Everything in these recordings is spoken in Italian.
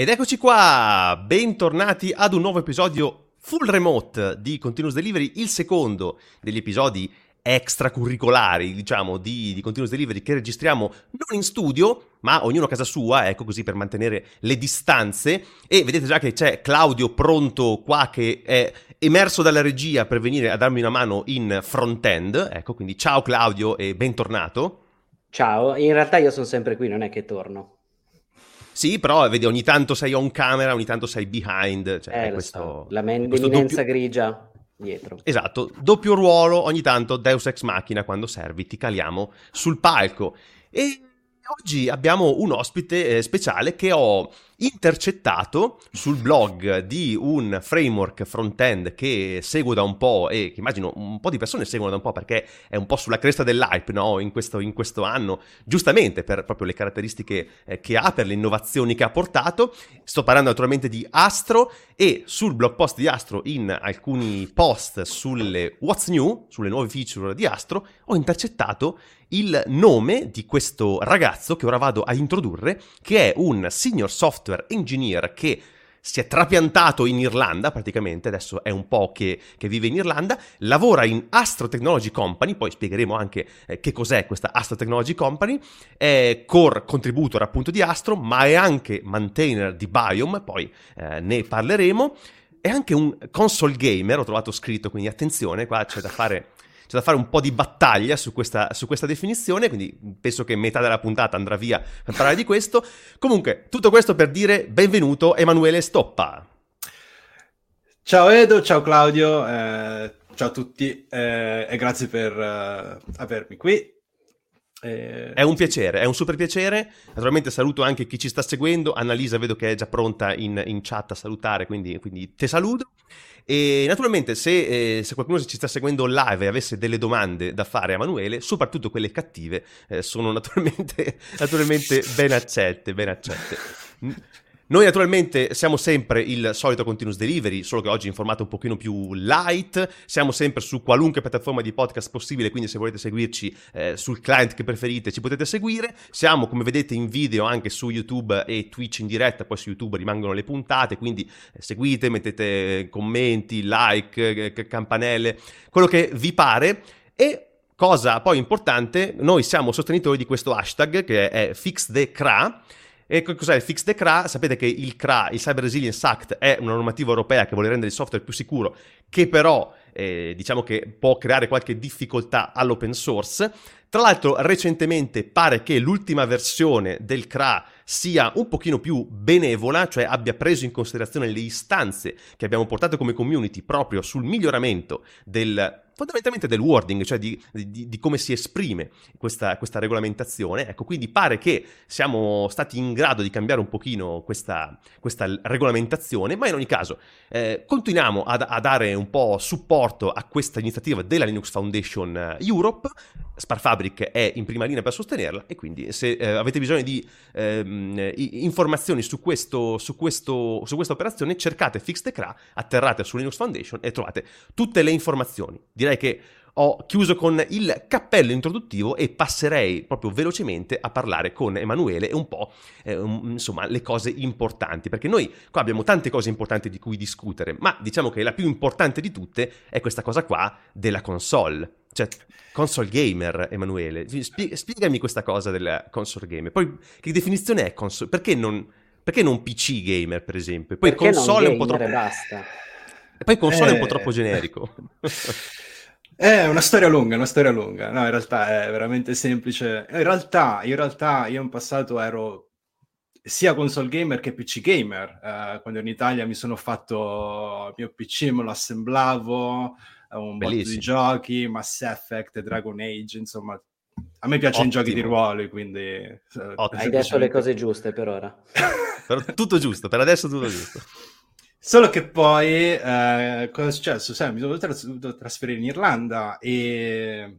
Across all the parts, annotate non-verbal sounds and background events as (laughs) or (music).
Ed eccoci qua, bentornati ad un nuovo episodio full remote di Continuous Delivery, il secondo degli episodi extracurricolari, diciamo, di, di, Continuous Delivery che registriamo non in studio, ma ognuno a casa sua, ecco così per mantenere le distanze. E vedete già che c'è Claudio pronto qua che è emerso dalla regia per venire a darmi una mano in front-end. Ecco, quindi ciao Claudio e bentornato. Ciao, in realtà io sono sempre qui, non è che torno. Sì, però vedi, ogni tanto sei on camera, ogni tanto sei behind. Cioè, eh, questo. La men- doppio... grigia dietro. Esatto, doppio ruolo, ogni tanto Deus Ex Machina, quando servi ti caliamo sul palco. E oggi abbiamo un ospite eh, speciale che ho intercettato sul blog di un framework front-end che seguo da un po' e che immagino un po' di persone seguono da un po' perché è un po' sulla cresta dell'hype no? in, questo, in questo anno, giustamente per proprio le caratteristiche eh, che ha, per le innovazioni che ha portato. Sto parlando naturalmente di Astro e sul blog post di Astro in alcuni post sulle What's New, sulle nuove feature di Astro, ho intercettato il nome di questo ragazzo che ora vado a introdurre, che è un senior software software engineer che si è trapiantato in Irlanda, praticamente, adesso è un po' che, che, vive in Irlanda, lavora in Astro Technology Company, poi spiegheremo anche eh, che cos'è questa Astro Technology Company, è core contributor appunto di Astro, ma è anche maintainer di Biome, poi eh, ne parleremo, è anche un console gamer, ho trovato scritto, quindi attenzione, qua c'è da fare c'è da fare un po' di battaglia su questa, su questa definizione, quindi penso che metà della puntata andrà via per parlare di questo. Comunque, tutto questo per dire benvenuto Emanuele Stoppa. Ciao Edo, ciao Claudio, eh, ciao a tutti eh, e grazie per uh, avermi qui. Eh... È un piacere, è un super piacere. Naturalmente saluto anche chi ci sta seguendo. Annalisa vedo che è già pronta in, in chat a salutare, quindi, quindi te saluto. E naturalmente se, eh, se, qualcuno ci sta seguendo live e avesse delle domande da fare a Emanuele, soprattutto quelle cattive, eh, sono (laughs) naturalmente, naturalmente ben accette, ben accette. Noi naturalmente siamo sempre il solito continuous delivery, solo che oggi in formato un pochino più light, siamo sempre su qualunque piattaforma di podcast possibile, quindi se volete seguirci eh, sul client che preferite ci potete seguire. Siamo come vedete in video anche su YouTube e Twitch in diretta, poi su YouTube rimangono le puntate, quindi eh, seguite, mettete commenti, like, eh, campanelle, quello che vi pare e Cosa poi importante, noi siamo sostenitori di questo hashtag che è FixTheCRA e cos'è il Fix the CRA? Sapete che il CRA, il Cyber Resilience Act, è una normativa europea che vuole rendere il software più sicuro, che però eh, diciamo che può creare qualche difficoltà all'open source. Tra l'altro, recentemente pare che l'ultima versione del CRA sia un pochino più benevola, cioè abbia preso in considerazione le istanze che abbiamo portato come community proprio sul miglioramento del fondamentalmente del wording, cioè di, di, di come si esprime questa, questa, regolamentazione. Ecco, quindi pare che siamo stati in grado di cambiare un pochino questa, questa regolamentazione, ma in ogni caso eh, continuiamo a, a, dare un po' supporto a questa iniziativa della Linux Foundation eh, Europe. Sparfabric è in prima linea per sostenerla e quindi se eh, avete bisogno di ehm, informazioni su, questo, su, questo, su questa operazione cercate FixTechRA, atterrate su Linux Foundation e trovate tutte le informazioni. Direi che ho chiuso con il cappello introduttivo e passerei proprio velocemente a parlare con Emanuele e un po' eh, insomma le cose importanti. Perché noi qua abbiamo tante cose importanti di cui discutere ma diciamo che la più importante di tutte è questa cosa qua della console. Cioè console gamer Emanuele. Spie- spiegami questa cosa della console gamer. Poi che definizione è console perché non, perché non PC gamer per esempio? Poi perché console è un po' troppo basta. E poi console eh... è un po' troppo generico (laughs) È una storia lunga, una storia lunga. No, in realtà è veramente semplice. In realtà, in realtà io in passato ero sia console gamer che PC gamer. Uh, quando in Italia mi sono fatto il mio PC, me lo assemblavo, un po' di giochi, Mass Effect, Dragon Age, insomma. A me piacciono i giochi di ruolo, quindi... Eh, Hai detto le cose giuste per ora. (laughs) tutto giusto, per adesso tutto giusto. (laughs) Solo che poi, eh, cosa è successo? Sai, mi sono dovuto trasferire in Irlanda e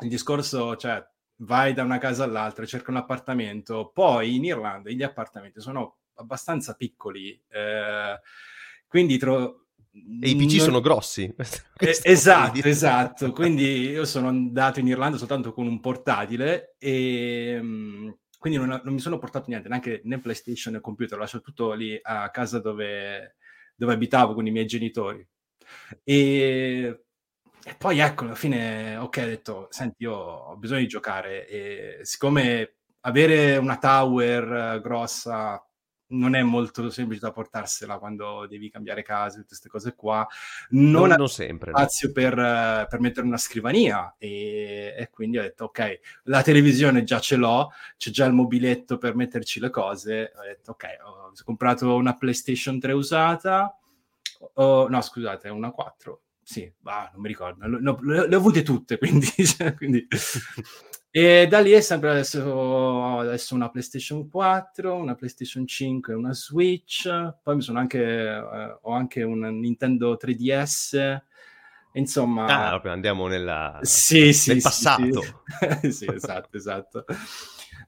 il discorso, cioè, vai da una casa all'altra, cerca un appartamento, poi in Irlanda gli appartamenti sono abbastanza piccoli, eh, quindi tro- e i PC non... sono grossi. (laughs) Eh, esatto, esatto. Quindi io sono andato in Irlanda soltanto con un portatile e, quindi non, non, mi sono portato niente, neanche né PlayStation né computer, ho lasciato tutto lì a casa dove, dove abitavo con i miei genitori. E, e, poi ecco, alla fine, ok, ho detto, senti, io ho bisogno di giocare e siccome avere una tower grossa non è molto semplice da portarsela quando devi cambiare casa, tutte queste cose qua. Non, non, non sempre. spazio no. per, per, mettere una scrivania e, e, quindi ho detto ok, la televisione già ce l'ho, c'è già il mobiletto per metterci le cose. Ho detto ok, ho comprato una PlayStation 3 usata, oh, no scusate, una 4. Sì, bah, non mi ricordo, le, le, le ho avute tutte, (laughs) quindi, cioè, quindi (laughs) e da lì è sempre adesso, adesso una PlayStation 4, una PlayStation 5 una Switch, poi mi sono anche, eh, ho anche un Nintendo 3DS, insomma... Ah, andiamo nella... sì, sì, nel passato. Sì, (laughs) sì esatto, esatto.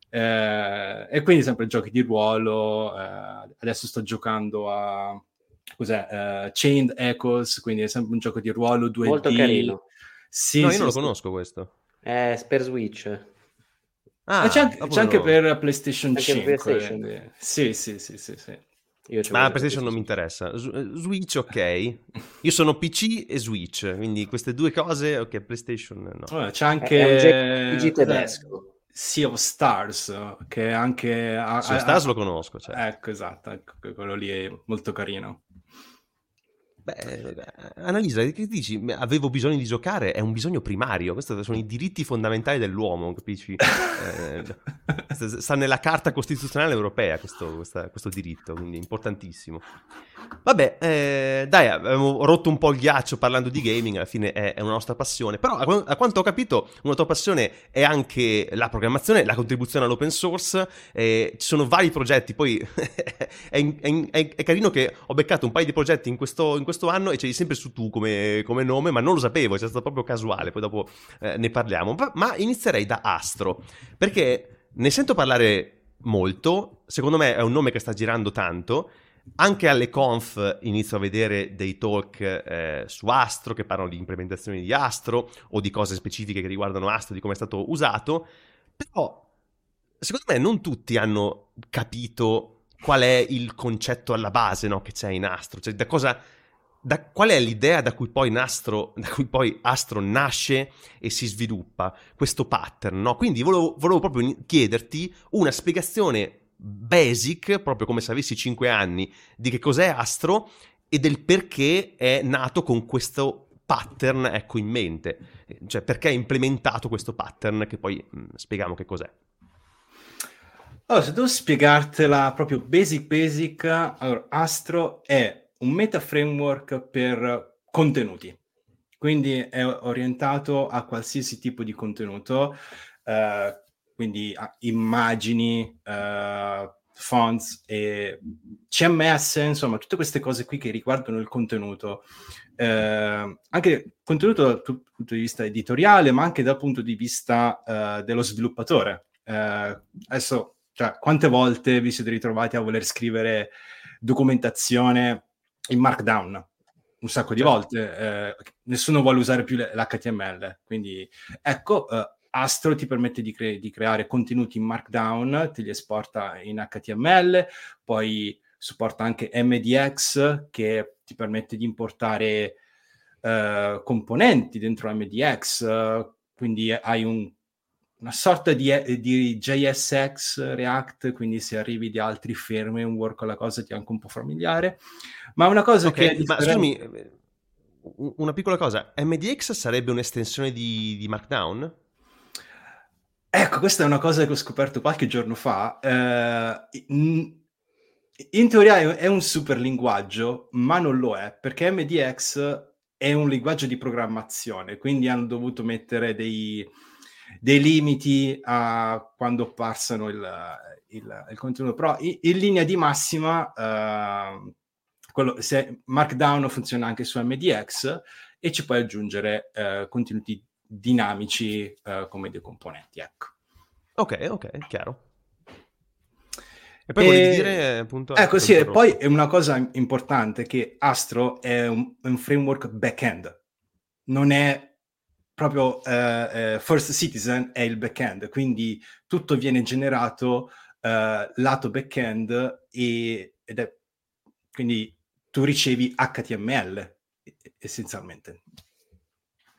Eh, e quindi sempre giochi di ruolo, eh, adesso sto giocando a... Cos'è? Uh, Chained Echoes, quindi è sempre un gioco di ruolo 2D. Molto carino. Sì, no, io non lo conosco questo. Eh, per Switch. Ah, c'è, anche, c'è anche per PlayStation anche 5. Per PlayStation. Sì, sì, sì, sì, sì. Io Ma PlayStation non mi interessa. Eh, Switch, ok. Io sono PC e Switch, quindi queste due cose, ok, PlayStation no. Oh, c'è anche... PG tedesco. Sea of Stars, che anche... Sea of Stars lo conosco, cioè. Ecco, esatto, ecco, quello lì è molto carino. Beh, Annalisa, che dici? Avevo bisogno di giocare, è un bisogno primario, questi sono i diritti fondamentali dell'uomo, capisci? eh, sta nella Carta Costituzionale Europea questo, questa, questo diritto, quindi importantissimo. Vabbè, eh, dai, abbiamo rotto un po' il ghiaccio parlando di gaming, alla fine è, è una nostra passione, però a, a, quanto ho capito una tua passione è anche la programmazione, la contribuzione all'open source, eh, ci sono vari progetti, poi (laughs) è, è, è, carino che ho beccato un paio di progetti in questo, in questo anno e c'è sempre su tu come, come, nome, ma non lo sapevo, è stato proprio casuale, poi dopo eh, ne parliamo, ma inizierei da Astro, perché ne sento parlare molto, secondo me è un nome che sta girando tanto, anche alle conf inizio a vedere dei talk eh, su Astro che parlano di implementazioni di Astro o di cose specifiche che riguardano Astro, di come è stato usato, però secondo me non tutti hanno capito qual è il concetto alla base no, che c'è in Astro, cioè da cosa... Da, qual è l'idea da cui, poi Nastro, da cui poi Astro nasce e si sviluppa, questo pattern, no? Quindi volevo, volevo proprio chiederti una spiegazione basic, proprio come se avessi 5 anni, di che cos'è Astro e del perché è nato con questo pattern ecco in mente, cioè perché ha implementato questo pattern che poi mh, mm, spieghiamo che cos'è. Allora, se devo spiegartela proprio basic basic, allora Astro è un meta framework per contenuti, quindi è orientato a qualsiasi tipo di contenuto, eh, quindi immagini, uh, fonts e CMS, insomma, tutte queste cose qui che riguardano il contenuto. Uh, anche contenuto dal punto di vista editoriale, ma anche dal punto di vista uh, dello sviluppatore. adesso, cioè, quante volte vi siete ritrovati a voler scrivere documentazione in Markdown? un sacco di certo. volte, eh, nessuno vuole usare più l'HTML. Quindi ecco, eh, Astro ti permette di, cre- di, creare contenuti in Markdown, te li esporta in HTML, poi supporta anche MDX che ti permette di importare uh, componenti dentro MDX, uh, quindi hai un, una sorta di, di, JSX React, quindi se arrivi di altri framework la cosa ti è anche un po' familiare, ma una cosa okay, che... Ma differente... scusami, una piccola cosa, MDX sarebbe un'estensione di, di Markdown? Ecco, questa è una cosa che ho scoperto qualche giorno fa. Eh, in, in, teoria è un super linguaggio, ma non lo è, perché MDX è un linguaggio di programmazione, quindi hanno dovuto mettere dei, dei limiti a quando passano il, il, il contenuto. Però in, in, linea di massima, eh, quello, se Markdown funziona anche su MDX e ci puoi aggiungere eh, contenuti dinamici uh, come dei componenti. Ecco. Ok, ok, chiaro. E poi e... volevi dire appunto... Ecco sì, e poi è una cosa importante che Astro è un, un framework back-end, non è proprio eh, eh, First Citizen è il backend, quindi tutto viene generato eh, lato backend e, ed è quindi tu ricevi HTML essenzialmente.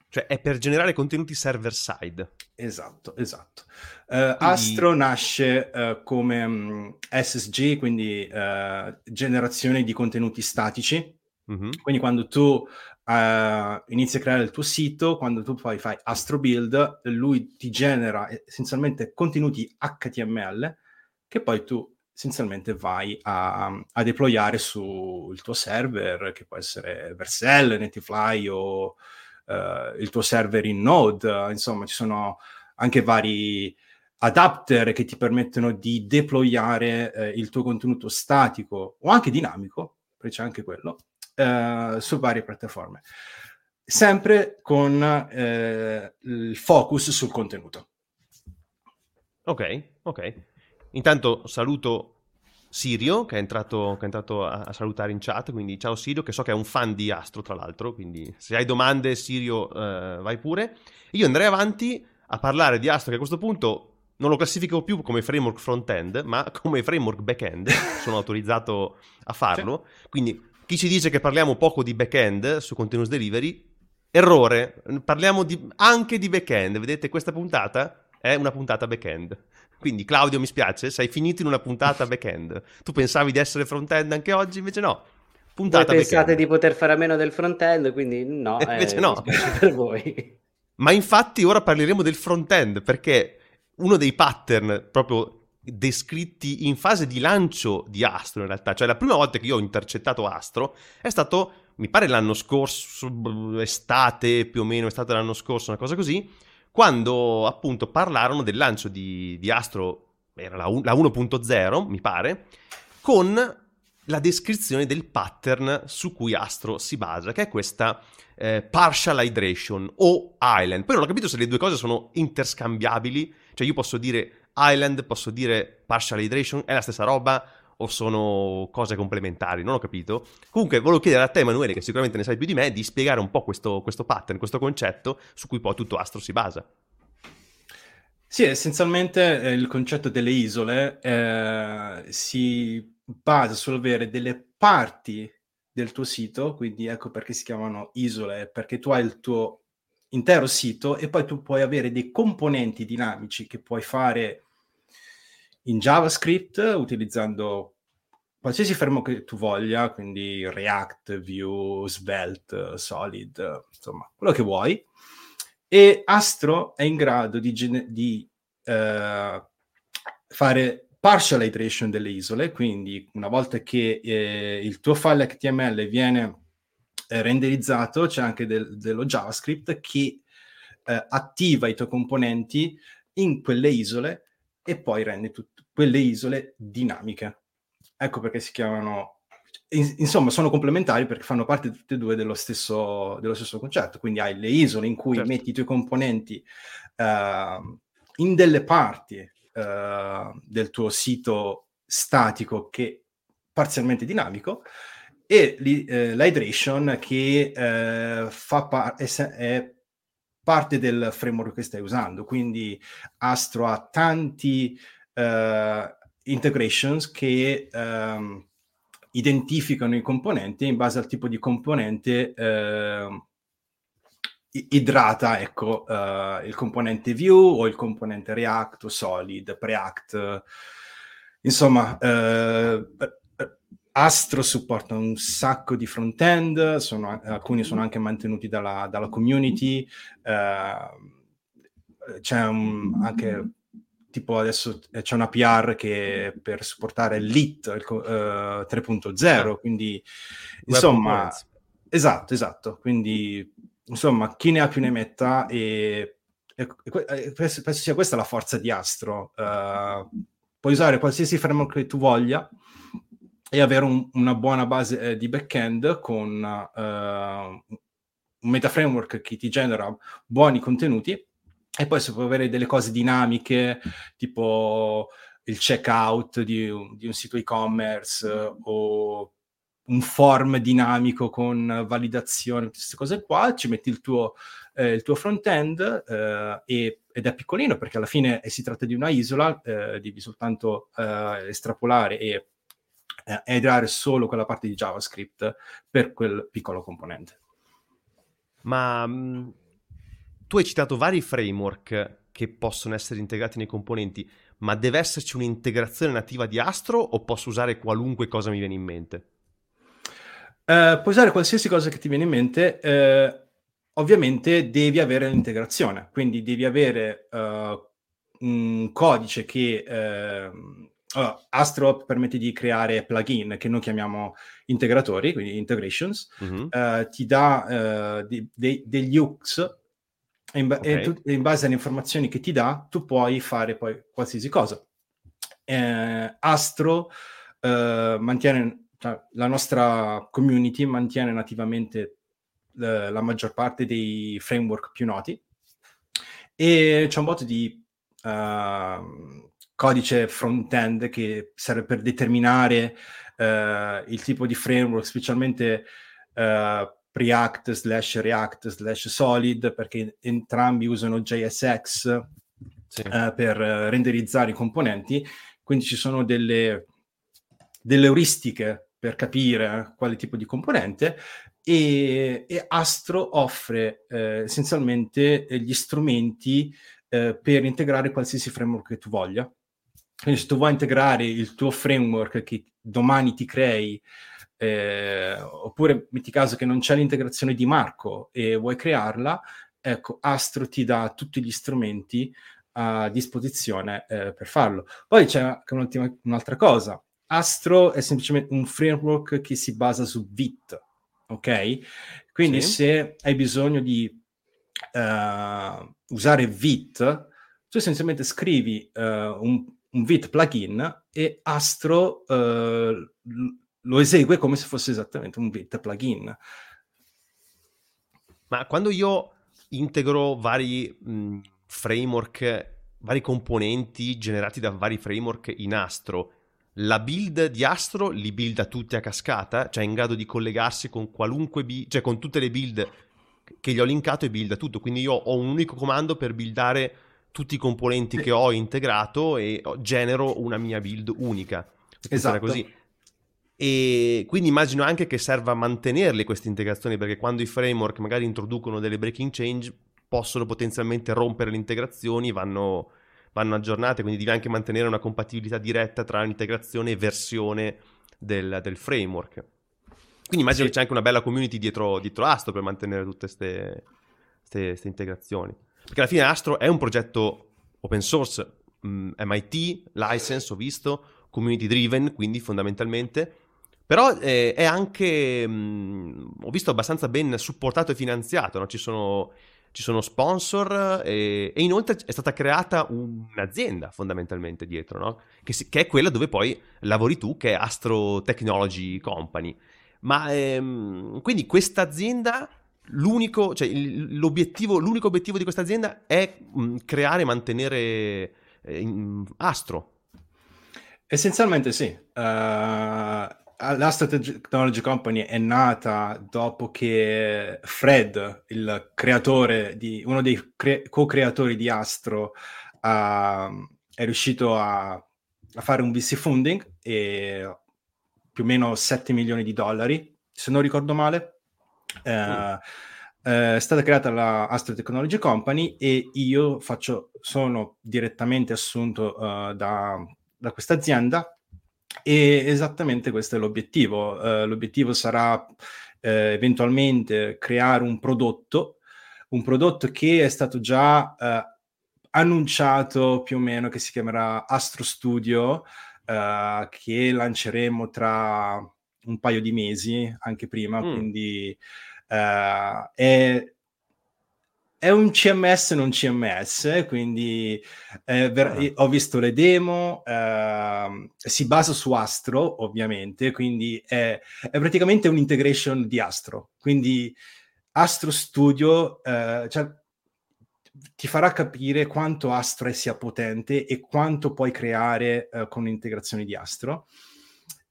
Cioè è per generare contenuti server side. Esatto, esatto. Uh, quindi... Astro nasce uh, come um, mm, SSG, quindi uh, generazione di contenuti statici. Mm-hmm. Quindi quando tu inizi a creare il tuo sito, quando tu poi fai Astro Build, lui ti genera essenzialmente contenuti HTML che poi tu essenzialmente vai a, a deployare sul tuo server, che può essere Vercel, Netifly o uh, il tuo server in Node, insomma ci sono anche vari adapter che ti permettono di deployare eh, il tuo contenuto statico o anche dinamico, perché c'è anche quello, eh, su varie piattaforme. Sempre con eh, il focus sul contenuto. Ok, ok. Intanto saluto Sirio, che è entrato, che è entrato a, a, salutare in chat, quindi ciao Sirio, che so che è un fan di Astro tra l'altro, quindi se hai domande Sirio eh, vai pure. Io andrei avanti a parlare di Astro che a questo punto non lo classifico più come framework front-end, ma come framework back-end, (laughs) sono autorizzato a farlo, quindi chi ci dice che parliamo poco di back-end su continuous delivery, errore, parliamo di, anche di back-end, vedete questa puntata è una puntata back-end. Quindi Claudio mi spiace, sei finito in una puntata back-end. Tu pensavi di essere front-end anche oggi, invece no. Puntata voi pensate back-end. di poter fare a meno del front-end, quindi no. Eh, invece no. per voi. Ma infatti ora parleremo del front-end, perché uno dei pattern proprio descritti in fase di lancio di Astro in realtà, cioè la prima volta che io ho intercettato Astro è stato, mi pare l'anno scorso, estate più o meno, estate dell'anno scorso, una cosa così, quando appunto parlarono del lancio di, di Astro, era la, la 1.0 mi pare, con la descrizione del pattern su cui Astro si basa, che è questa eh, partial hydration o island. Poi non ho capito se le due cose sono interscambiabili, cioè io posso dire island, posso dire partial hydration, è la stessa roba o sono cose complementari, non ho capito. Comunque volevo chiedere a te Emanuele, che sicuramente ne sai più di me, di spiegare un po' questo, questo pattern, questo concetto su cui poi tutto Astro si basa. Sì, essenzialmente eh, il concetto delle isole eh, si basa sull'avere delle parti del tuo sito, quindi ecco perché si chiamano isole, perché tu hai il tuo intero sito e poi tu puoi avere dei componenti dinamici che puoi fare in JavaScript utilizzando qualsiasi framework che tu voglia, quindi React, Vue, Svelte, Solid, insomma, quello che vuoi. E Astro è in grado di, di uh, fare partial iteration delle isole, quindi una volta che eh, il tuo file HTML viene eh, renderizzato, c'è anche del, dello JavaScript che eh, attiva i tuoi componenti in quelle isole e poi rende tut- quelle isole dinamiche. Ecco perché si chiamano insomma, sono complementari perché fanno parte tutte e due dello stesso, dello stesso concetto. Quindi hai le isole in cui certo. metti i tuoi componenti uh, in delle parti uh, del tuo sito statico che parzialmente dinamico e uh, l'hydration che fa par- è, è parte del framework che stai usando. Quindi Astro ha tanti integrations che um, identificano i componenti in base al tipo di componente uh, idrata ecco, uh, il componente Vue o il componente React Solid, Preact. Insomma, Astro supporta un sacco di front-end, sono, alcuni sono anche mantenuti dalla, dalla community, uh, c'è un, anche tipo adesso c'è una PR che per supportare l'IT uh, 3.0, quindi insomma, esatto, esatto, quindi insomma chi ne ha più ne metta e, e, e penso, penso, sia questa la forza di Astro, uh, puoi usare qualsiasi framework che tu voglia, e avere un, una buona base eh, di backend con uh, un meta framework che ti genera buoni contenuti e poi se puoi avere delle cose dinamiche tipo il checkout di un, di un sito e-commerce uh, o un form dinamico con validazione, queste cose qua, ci metti il tuo, eh, il tuo front-end eh, e, ed è piccolino perché alla fine eh, si tratta di una isola, eh, devi soltanto eh, estrapolare e eh, solo quella parte di JavaScript per quel piccolo componente. Ma mh, mm, tu hai citato vari framework che possono essere integrati nei componenti, ma deve esserci un'integrazione nativa di Astro o posso usare qualunque cosa mi viene in mente? Uh, puoi usare qualsiasi cosa che ti viene in mente, uh, ovviamente devi avere l'integrazione, quindi devi avere uh, un codice che allora, Astro permette di creare plugin che noi chiamiamo integratori, quindi integrations, mm-hmm. ti dà di, de, degli hooks e in, ba- okay. e tu, in, base alle informazioni che ti dà, tu puoi fare poi qualsiasi cosa. Eh, Astro eh, mantiene, cioè, la nostra community mantiene nativamente eh, la maggior parte dei framework più noti e c'è un botto di uh, codice front-end che serve per determinare uh, il tipo di framework, specialmente uh, Preact slash React slash Solid perché entrambi usano JSX sì. uh, per renderizzare i componenti, quindi ci sono delle, delle euristiche per capire quale tipo di componente e, e Astro offre eh, essenzialmente gli strumenti eh, per integrare qualsiasi framework che tu voglia. Quindi se tu vuoi integrare il tuo framework che domani ti crei eh, oppure metti caso che non c'è l'integrazione di Marco e vuoi crearla, ecco, Astro ti dà tutti gli strumenti a disposizione eh, per farlo. Poi c'è un'altra cosa. Astro è semplicemente un framework che si basa su Vit, ok? Quindi sì. se hai bisogno di uh, usare Vit, tu essenzialmente scrivi uh, un, un Vit plugin e Astro uh, lo esegue come se fosse esattamente un bit plugin. Ma quando io integro vari mh, framework, vari componenti generati da vari framework in Astro, la build di Astro li builda tutti a cascata? Cioè è in grado di collegarsi con qualunque build, cioè con tutte le build che gli ho linkato e builda tutto. Quindi io ho un unico comando per buildare tutti i componenti che ho integrato e genero una mia build unica. Esatto. Così. E quindi immagino anche che serva mantenerle queste integrazioni perché quando i framework magari introducono delle breaking change possono potenzialmente rompere le integrazioni, vanno, vanno aggiornate, quindi devi anche mantenere una compatibilità diretta tra l'integrazione e versione del, del framework. Quindi immagino sì. che c'è anche una bella community dietro, dietro Astro per mantenere tutte queste integrazioni. Perché alla fine Astro è un progetto open source, mh, mm, MIT, license, ho visto, community driven, quindi fondamentalmente però eh, è anche, mh, mm, ho visto, abbastanza ben supportato e finanziato, no? ci, sono, ci, sono, sponsor e, e, inoltre è stata creata un'azienda fondamentalmente dietro, no? che, si, che, è quella dove poi lavori tu, che è Astro Technology Company. Ma ehm, quindi questa azienda l'unico, cioè, l'obiettivo, l'unico obiettivo di questa azienda è mh, mm, creare e mantenere eh, Astro. Essenzialmente sì. Uh, l'Astra Technology Company è nata dopo che Fred, il creatore di, uno dei cre- co-creatori di Astro, uh, è riuscito a, a, fare un VC funding e più o meno 7 milioni di dollari, se non ricordo male. Uh, è stata creata la Astro Technology Company e io faccio, sono direttamente assunto uh, da, da questa azienda e esattamente questo è l'obiettivo. Uh, l'obiettivo sarà eh, eventualmente creare un prodotto, un prodotto che è stato già eh, annunciato più o meno, che si chiamerà Astro Studio, che lanceremo tra un paio di mesi, anche prima, mm. quindi è è un CMS non CMS, quindi eh, ver- ah. ho visto le demo, eh, si basa su Astro ovviamente, quindi è, è, praticamente un'integration di Astro, quindi Astro Studio eh, cioè, ti farà capire quanto Astro sia potente e quanto puoi creare eh, con l'integrazione di Astro.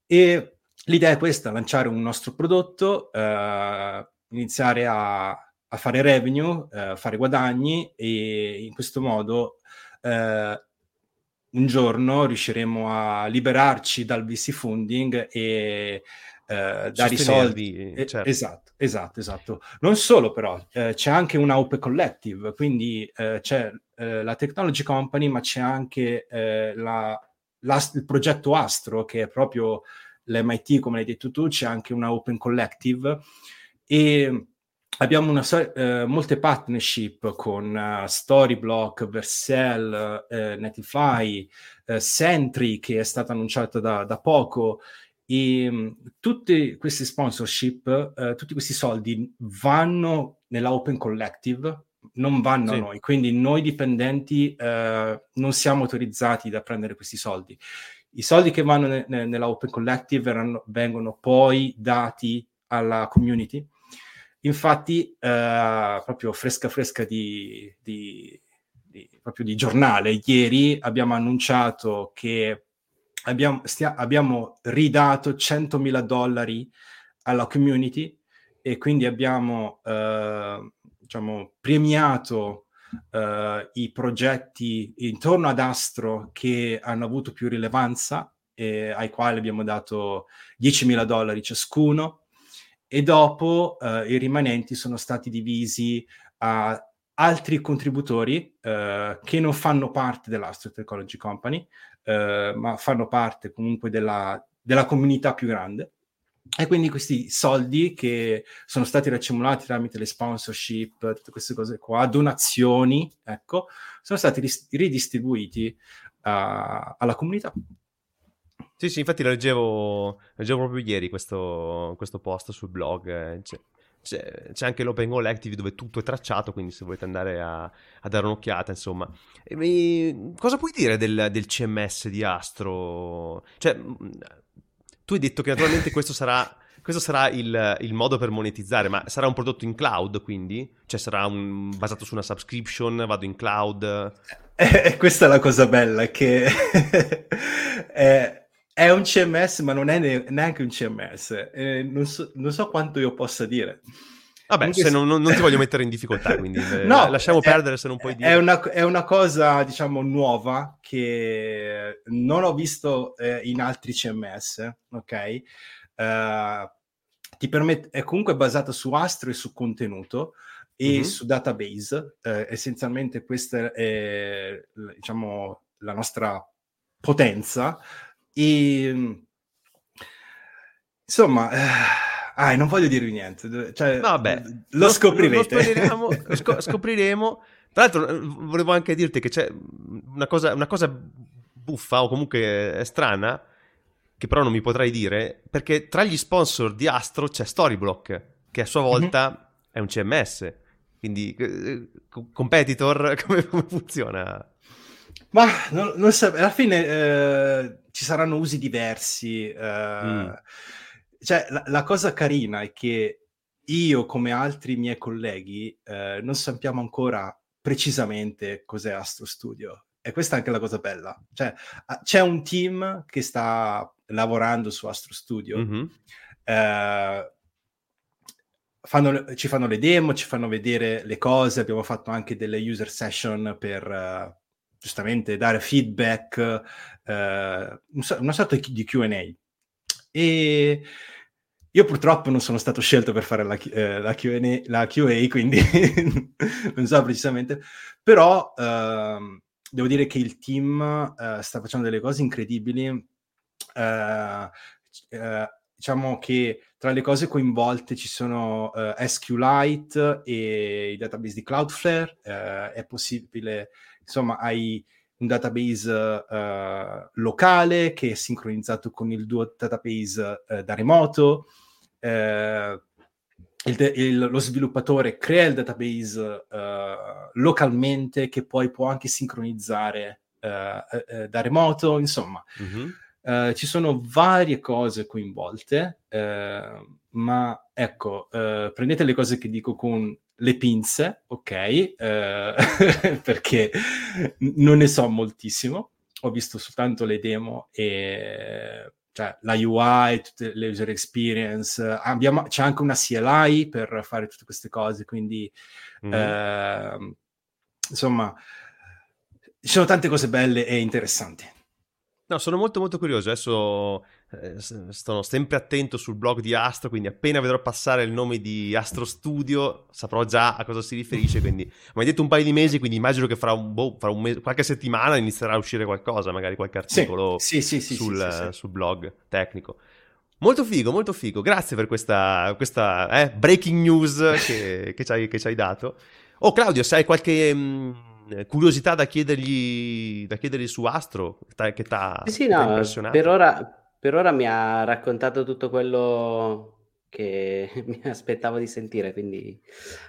E l'idea è questa, lanciare un nostro prodotto, eh, iniziare a, a, fare revenue, eh, fare guadagni e in questo modo eh, un giorno riusciremo a liberarci dal VC funding e eh, dare i soldi. Eh, certo. Esatto, esatto, esatto. Non solo però, eh, c'è anche una Open Collective, quindi eh, c'è la Technology Company, ma c'è anche la, la, il progetto Astro, che è proprio l'MIT, come hai detto tu, c'è anche una Open Collective e abbiamo una, eh, molte partnership con uh, Storyblock, Vercel, eh, Netify, eh, Sentry che è stata annunciata da, da poco e um, tutte queste sponsorship, uh, tutti questi soldi vanno nella Open Collective, non vanno sì. a noi, quindi noi dipendenti uh, non siamo autorizzati da prendere questi soldi. I soldi che vanno ne- ne- nella Open Collective verranno, vengono poi dati alla community Infatti, eh, proprio fresca fresca di, di, di, proprio di giornale, ieri abbiamo annunciato che abbiamo, stia, abbiamo ridato 100.000 dollari alla community e quindi abbiamo eh, diciamo, premiato eh, i progetti intorno ad Astro che hanno avuto più rilevanza e ai quali abbiamo dato 10.000 dollari ciascuno e dopo eh, i rimanenti sono stati divisi a altri contributori eh, che non fanno parte dell'Astro Technology Company, eh, ma fanno parte comunque della, della, comunità più grande. E quindi questi soldi che sono stati raccimolati tramite le sponsorship, tutte queste cose qua, donazioni, ecco, sono stati ris- ridistribuiti uh, alla comunità. Sì, sì, infatti lo leggevo, leggevo proprio ieri questo, questo post sul blog. Eh, c'è, c'è, c'è, anche l'Open Collective dove tutto è tracciato, quindi se volete andare a, a dare un'occhiata, insomma. E, cosa puoi dire del, del, CMS di Astro? Cioè, tu hai detto che naturalmente questo sarà, questo sarà il, il, modo per monetizzare, ma sarà un prodotto in cloud, quindi? Cioè sarà un, basato su una subscription, vado in cloud? Eh, questa è la cosa bella, che... (laughs) è è un CMS, ma non è ne- neanche un CMS. Eh, non, so, non, so, quanto io possa dire. Vabbè, Comunque, se non, non, ti voglio (laughs) mettere in difficoltà, quindi eh, no, lasciamo è, perdere se non puoi dire. È una, è una, cosa, diciamo, nuova che non ho visto eh, in altri CMS, ok? Uh, ti permette, è comunque basata su Astro e su contenuto e mm-hmm. su database. Uh, essenzialmente questa è, diciamo, la nostra potenza e, ehm, insomma, eh, ah, non voglio dirvi niente. Cioè, Vabbè, lo, lo scoprirete. Lo sc- (laughs) scopriremo. Tra l'altro, eh, volevo anche dirti che c'è una cosa, una cosa buffa o comunque strana, che però non mi potrai dire, perché tra gli sponsor di Astro c'è Storyblock, che a sua mhm. volta mm-hmm. è un CMS. Quindi, eh, competitor, come, (laughs) come funziona? Ma non, non so, alla fine eh, ci saranno usi diversi. Eh, mm. Cioè, la, la, cosa carina è che io, come altri miei colleghi, eh, non sappiamo ancora precisamente cos'è Astro Studio. E questa è anche la cosa bella. Cioè, c'è un team che sta lavorando su Astro Studio. Mm-hmm. Fanno, ci fanno le demo, ci fanno vedere le cose. Abbiamo fatto anche delle user session per, uh, giustamente dare feedback, eh, una sorta di QA. E io purtroppo non sono stato scelto per fare la, eh, la, Q&A, la QA, quindi (laughs) non so precisamente, però eh, devo dire che il team eh, sta facendo delle cose incredibili. Eh, eh, diciamo che tra le cose coinvolte ci sono SQLite e i database di Cloudflare, è possibile insomma hai un database uh, locale che è sincronizzato con il tuo database uh, da remoto. Uh, il il, lo sviluppatore crea il database localmente che poi può anche sincronizzare da remoto, insomma. Mm-hmm. ci sono varie cose coinvolte, ma ecco, prendete le cose che dico con le pinze, ok, eh, (laughs) perché non ne so moltissimo, ho visto soltanto le demo e cioè la UI, tutte le user experience, abbiamo, c'è anche una CLI per fare tutte queste cose, quindi mm. eh, insomma ci sono tante cose belle e interessanti. No, sono molto molto curioso. Adesso eh, sono sempre attento sul blog di Astro, quindi appena vedrò passare il nome di Astro Studio saprò già a cosa si riferisce. Quindi mi hai detto un paio di mesi, quindi immagino che fra, un, boh, fra un mese, qualche settimana inizierà a uscire qualcosa, magari qualche articolo sì, sì, sì, sul, sul, blog tecnico. Molto figo, molto figo. Grazie per questa, questa eh, breaking news che, che, ci hai, che, ci hai, dato. Oh, Claudio, se hai qualche. Mh, mm, curiosità da chiedergli, da chiedergli su Astro che ti ha sì, no, impressionato? Per ora, per ora mi ha raccontato tutto quello che (laughs) mi aspettavo di sentire, quindi...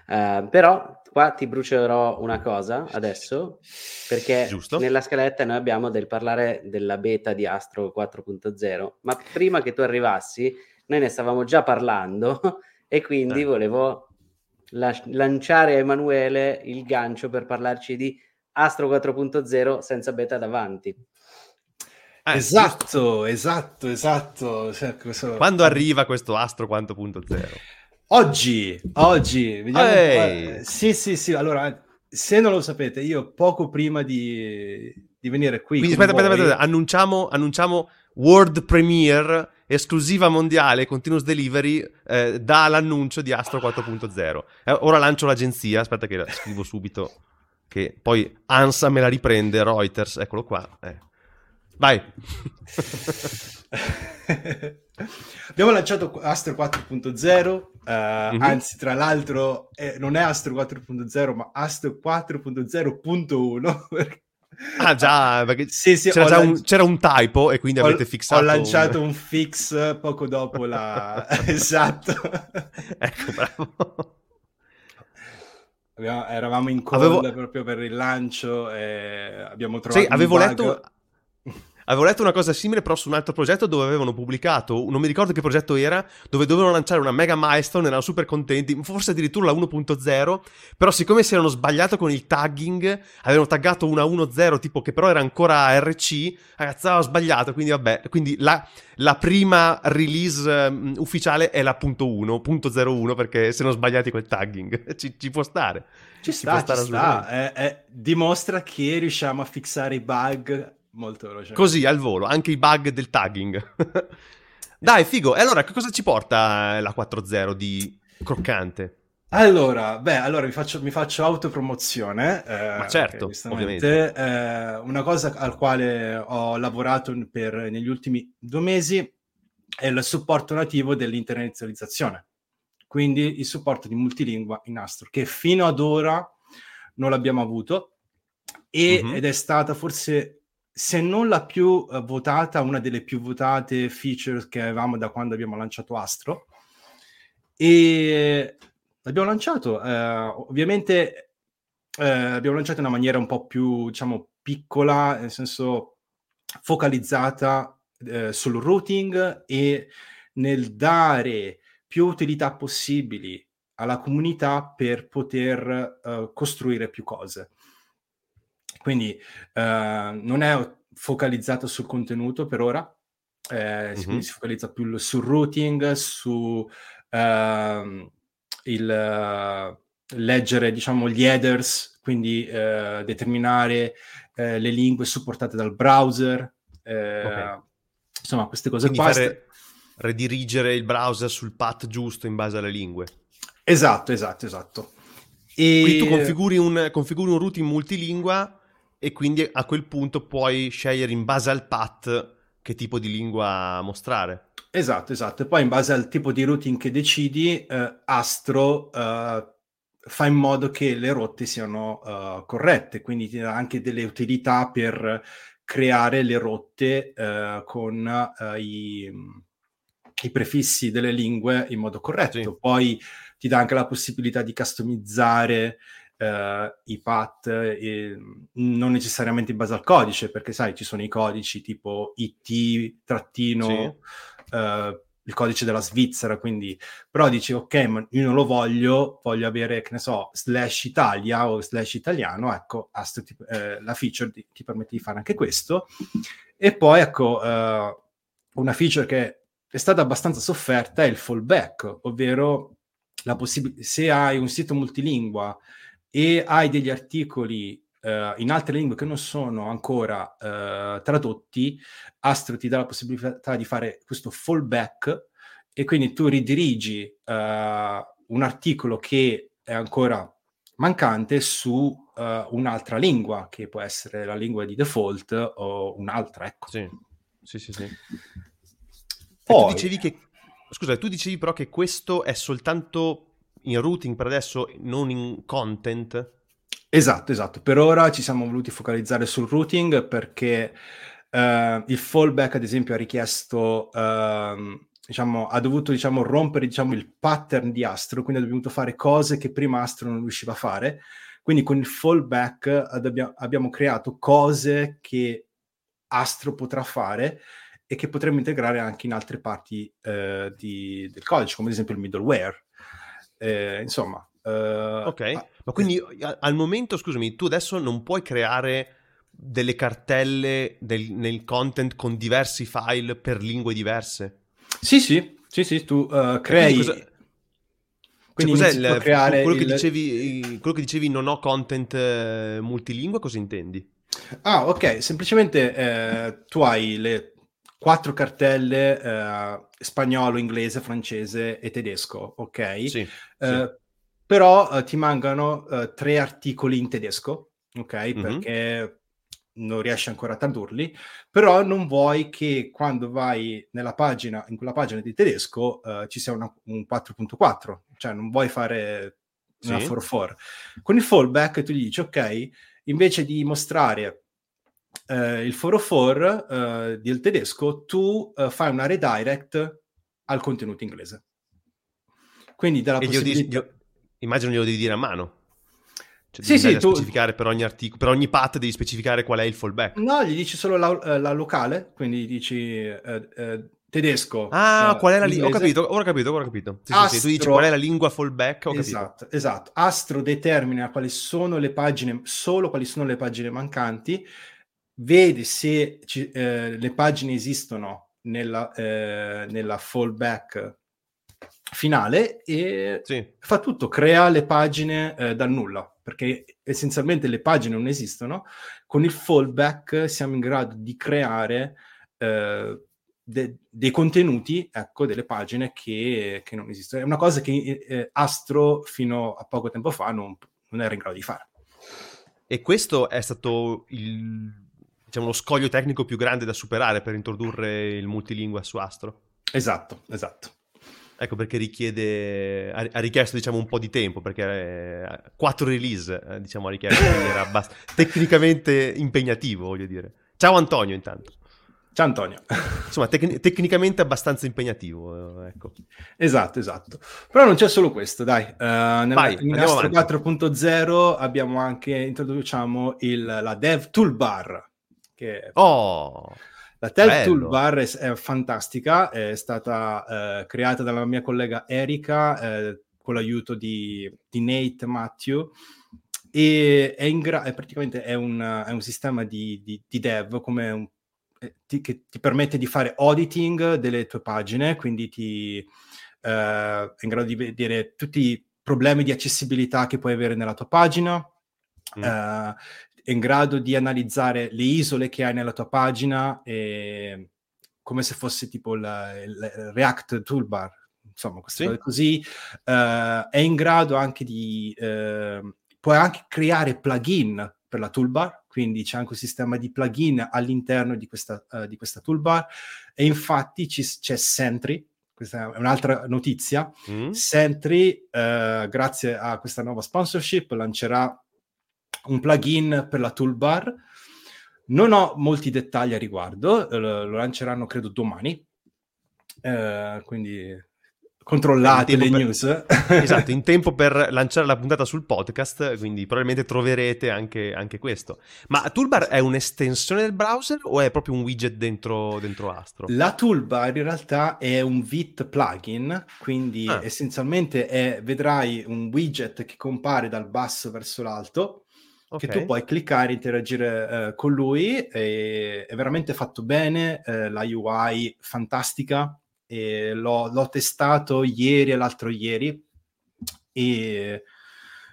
Uh, però qua ti brucerò una cosa adesso, perché Giusto. nella scaletta noi abbiamo del parlare della beta di Astro 4.0, ma prima che tu arrivassi noi ne stavamo già parlando (laughs) e quindi eh. volevo la- lanciare a Emanuele il gancio per parlarci di Astro 4.0 senza beta davanti. Eh, esatto, giusto. esatto, esatto. Cioè, questo... Quando arriva questo Astro 4.0? Oggi, oggi. Vediamo eh, sì, sì, sì. Allora, se non lo sapete, io poco prima di, di venire qui... Quindi aspetta, aspetta, aspetta, annunciamo, annunciamo World Premiere esclusiva mondiale Continuous Delivery eh, dall'annuncio di Astro 4.0. Eh, ora lancio l'agenzia, aspetta che la scrivo subito, che poi ANSA me la riprende, Reuters, eccolo qua. Eh. Vai. (laughs) Abbiamo lanciato Astro 4.0, uh, mm-hmm. anzi tra l'altro eh, non è Astro 4.0 ma Astro 4.0.1 (laughs) Ah già, perché sì, sì, c'era, lanci... un, c'era, un, typo e quindi ho, avete fissato... Ho lanciato un... un fix poco dopo la... (laughs) esatto. ecco, bravo. Abbiamo, eravamo in call avevo... proprio per il lancio e abbiamo trovato sì, avevo letto Avevo letto una cosa simile però su un altro progetto dove avevano pubblicato, non mi ricordo che progetto era, dove dovevano lanciare una mega milestone, erano super contenti, forse addirittura la 1.0, però siccome si erano sbagliato con il tagging, avevano taggato una 1.0 tipo che però era ancora RC, ragazzi, avevo sbagliato, quindi vabbè, quindi la, la prima release um, ufficiale è la .1, .01 perché se non sbagliati quel tagging, (laughs) ci, ci può stare. Ci, ci sta, ci sta, è, è, dimostra che riusciamo a fissare i bug molto veloce. Così al volo, anche i bug del tagging. (laughs) Dai, figo. E allora, che cosa ci porta la 4.0 di croccante? Allora, beh, allora mi faccio, mi faccio autopromozione. Eh, Ma certo, ovviamente. Eh, una cosa al quale ho lavorato per, negli ultimi due mesi è il supporto nativo dell'internazionalizzazione. Quindi il supporto di multilingua in Astro, che fino ad ora non l'abbiamo avuto e, uh-huh. ed è stata forse se non la più uh, votata, una delle più votate feature che avevamo da quando abbiamo lanciato Astro. E l'abbiamo lanciato, uh, ovviamente uh, abbiamo lanciato in una maniera un po' più, diciamo, piccola, nel senso focalizzata sul routing e nel dare più utilità possibili alla comunità per poter costruire più cose. Quindi eh, non è focalizzato sul contenuto per ora, eh, mm-hmm. si focalizza più sul routing, su uh, il uh, leggere diciamo gli headers, quindi uh, determinare le lingue supportate dal browser, okay. insomma queste cose quindi qua. Fare redirigere il browser sul path giusto in base alle lingue. Esatto, esatto, esatto. E... Quindi tu configuri un, configuri un routing multilingua e quindi a quel punto puoi scegliere in base al path che tipo di lingua mostrare. Esatto, esatto. E poi in base al tipo di routing che decidi, eh, Astro eh, fa in modo che le rotte siano uh, corrette, quindi ti dà anche delle utilità per creare le rotte uh, con uh, i, i, prefissi delle lingue in modo corretto. Sì. Poi ti dà anche la possibilità di customizzare uh, i PAT eh, non necessariamente in base al codice, perché sai, ci sono i codici tipo IT trattino sì. uh, il codice della Svizzera, quindi però dici ok, ma io non lo voglio, voglio avere, che ne so, slash Italia o slash italiano, ecco, Astro ti, eh, la feature ti, ti, permette di fare anche questo. E poi ecco, uh, una feature che è stata abbastanza sofferta è il fallback, ovvero la possib- se hai un sito multilingua e hai degli articoli uh, in altre lingue che non sono ancora uh, tradotti, Astro ti dà la possibilità di fare questo fallback e quindi tu ridirigi uh, un articolo che è ancora mancante su un'altra lingua, che può essere la lingua di default o un'altra, ecco. Sì, sì, sì. sì. Poi... tu dicevi che... Scusa, tu dicevi però che questo è soltanto in routing per adesso, non in content? Esatto, esatto. Per ora ci siamo voluti focalizzare sul routing perché uh, il fallback, ad esempio, ha richiesto, uh, diciamo, ha dovuto diciamo, rompere diciamo, il pattern di Astro, quindi ha dovuto fare cose che prima Astro non riusciva a fare. Quindi con il fallback abbiamo, abbiamo creato cose che Astro potrà fare e che potremmo integrare anche in altre parti uh, di, del codice, come ad esempio il middleware. Eh, insomma, Uh, ok, ma quindi eh. al momento, scusami, tu adesso non puoi creare delle cartelle del, nel content con diversi file per lingue diverse? Sì, sì, sì, sì, tu uh, crei... Quindi, cosa... quindi cioè, cos'è il, quello, il... che dicevi, quello, che dicevi, non ho content eh, multilingua, cosa intendi? Ah, ok, semplicemente eh, tu hai le quattro cartelle eh, spagnolo, inglese, francese e tedesco, ok? Sì, eh, sì però uh, ti mancano uh, tre articoli in tedesco, ok? Mm-hmm. Perché non riesci ancora a tradurli, però non vuoi che quando vai nella pagina, in quella pagina di tedesco, uh, ci sia una, un 4.4, cioè non vuoi fare una sì. 4.4. Con il fallback tu gli dici, ok, invece di mostrare uh, il 4.4 uh, del tedesco, tu fai una redirect al contenuto inglese. Quindi dalla possibilità... Immagino glielo devi dire a mano. Cioè, sì, sì, tu... specificare per ogni articolo, per ogni path devi specificare qual è il fallback. No, gli dici solo la, eh, la locale, quindi dici eh, eh, tedesco. Ah, uh, qual è la lingua? Ho capito, ora ho capito, ora ho capito. Sì, Astro... sì, tu dici qual è la lingua fallback, ho esatto, capito. Esatto, Astro determina quali sono le pagine, solo quali sono le pagine mancanti, vede se ci, eh, le pagine esistono nella, eh, nella fallback finale e sì. fa tutto, crea le pagine eh, dal nulla, perché essenzialmente le pagine non esistono. Con il fallback siamo in grado di creare eh, de- dei contenuti, ecco, delle pagine che, che, non esistono. È una cosa che eh, Astro fino a poco tempo fa non, non era in grado di fare. E questo è stato il, diciamo, lo scoglio tecnico più grande da superare per introdurre il multilingua su Astro? Esatto, esatto. Ecco perché richiede, ha, richiesto diciamo un po' di tempo, perché eh, quattro release eh, diciamo ha richiesto, era (laughs) abbast- tecnicamente impegnativo, voglio dire. Ciao Antonio intanto. Ciao Antonio. Insomma, tec- tecnicamente abbastanza impegnativo, eh, ecco. Esatto, esatto. Però non c'è solo questo, dai. Uh, nella, Vai, in Astro 4.0 abbiamo anche, introduciamo il, la Dev Toolbar. Che... Oh! La Tel Toolbar è, è, fantastica, è stata eh, creata dalla mia collega Erika eh, con l'aiuto di, di, Nate Matthew e è, gra- è praticamente è un, è un, sistema di, di, di dev come un, eh, ti, che ti permette di fare auditing delle tue pagine, quindi ti, eh, è in grado di vedere tutti i problemi di accessibilità che puoi avere nella tua pagina, mm. Uh, è in grado di analizzare le isole che hai nella tua pagina e, come se fosse tipo il, il React Toolbar, insomma, queste sì. cose così. Uh, è in grado anche di... Uh, puoi anche creare plugin per la toolbar, quindi c'è anche un sistema di plugin all'interno di questa, uh, di questa toolbar e infatti ci, c'è Sentry, questa è un'altra notizia. Mm. Sentry, grazie a questa nuova sponsorship, lancerà un plugin per la toolbar. Non ho molti dettagli a riguardo, eh, lo lanceranno credo domani, eh, quindi controllate le per... news. (laughs) esatto, in tempo per lanciare la puntata sul podcast, quindi probabilmente troverete anche, anche, questo. Ma Toolbar è un'estensione del browser o è proprio un widget dentro, dentro Astro? La Toolbar in realtà è un Vit plugin, quindi ah. essenzialmente è, vedrai un widget che compare dal basso verso l'alto okay. che tu puoi cliccare, interagire eh, con lui, e, è veramente fatto bene, eh, la UI fantastica, l'ho, l'ho, testato ieri e l'altro ieri, e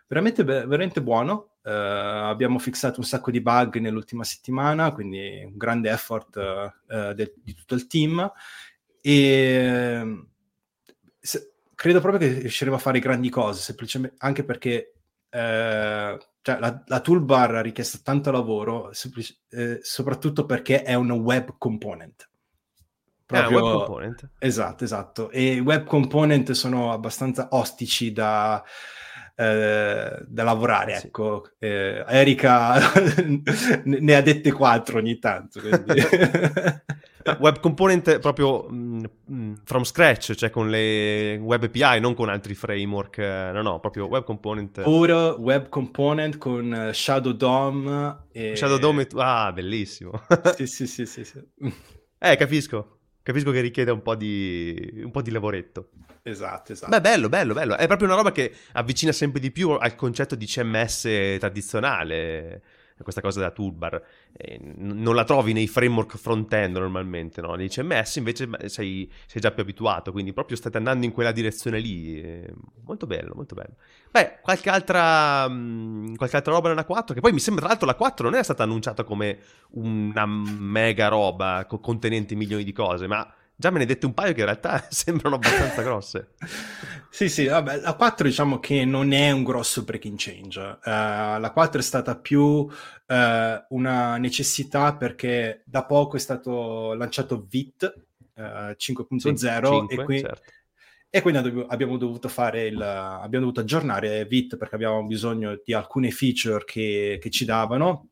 veramente, veramente buono. Uh, abbiamo fissato un sacco di bug nell'ultima settimana, quindi un grande effort uh, de- di tutto il team. E se, credo proprio che riusciremo a fare grandi cose, semplicemente anche perché uh, cioè, la, la, toolbar ha richiesto tanto lavoro, eh, soprattutto perché è un web component. Proprio... Ah, web component. Esatto, esatto. E i web component sono abbastanza ostici da, eh, da lavorare, sì. ecco. Eh, Erika (laughs) ne ha dette quattro ogni tanto. (laughs) web component proprio mh, mm, mm, from scratch, cioè con le web API, non con altri framework. Eh, no, no, proprio web component. Puro web component con Shadow DOM. E... Shadow DOM, ah, bellissimo. sì, sì, sì, sì, sì. (laughs) Eh, capisco. Capisco che richiede un po' di, un po' di lavoretto. Esatto, esatto. Beh, bello, bello, bello. È proprio una roba che avvicina sempre di più al concetto di CMS tradizionale questa cosa della toolbar. Eh, non la trovi nei framework front-end normalmente, no? Nei CMS invece sei, sei, già più abituato, quindi proprio state andando in quella direzione lì. Eh, molto bello, molto bello. Beh, qualche altra, mh, qualche altra roba nella 4, che poi mi sembra tra l'altro la 4 non è stata annunciata come una mega roba contenente milioni di cose, ma Già me ne dette un paio che in realtà (laughs) sembrano abbastanza grosse. (laughs) sì, sì, vabbè, la 4 diciamo che non è un grosso breaking change. Uh, la 4 è stata più uh, una necessità perché da poco è stato lanciato VIT uh, 5.0 sì, e, qui, certo. e, quindi abbiamo dovuto fare il, abbiamo dovuto aggiornare VIT perché avevamo bisogno di alcune feature che, che ci davano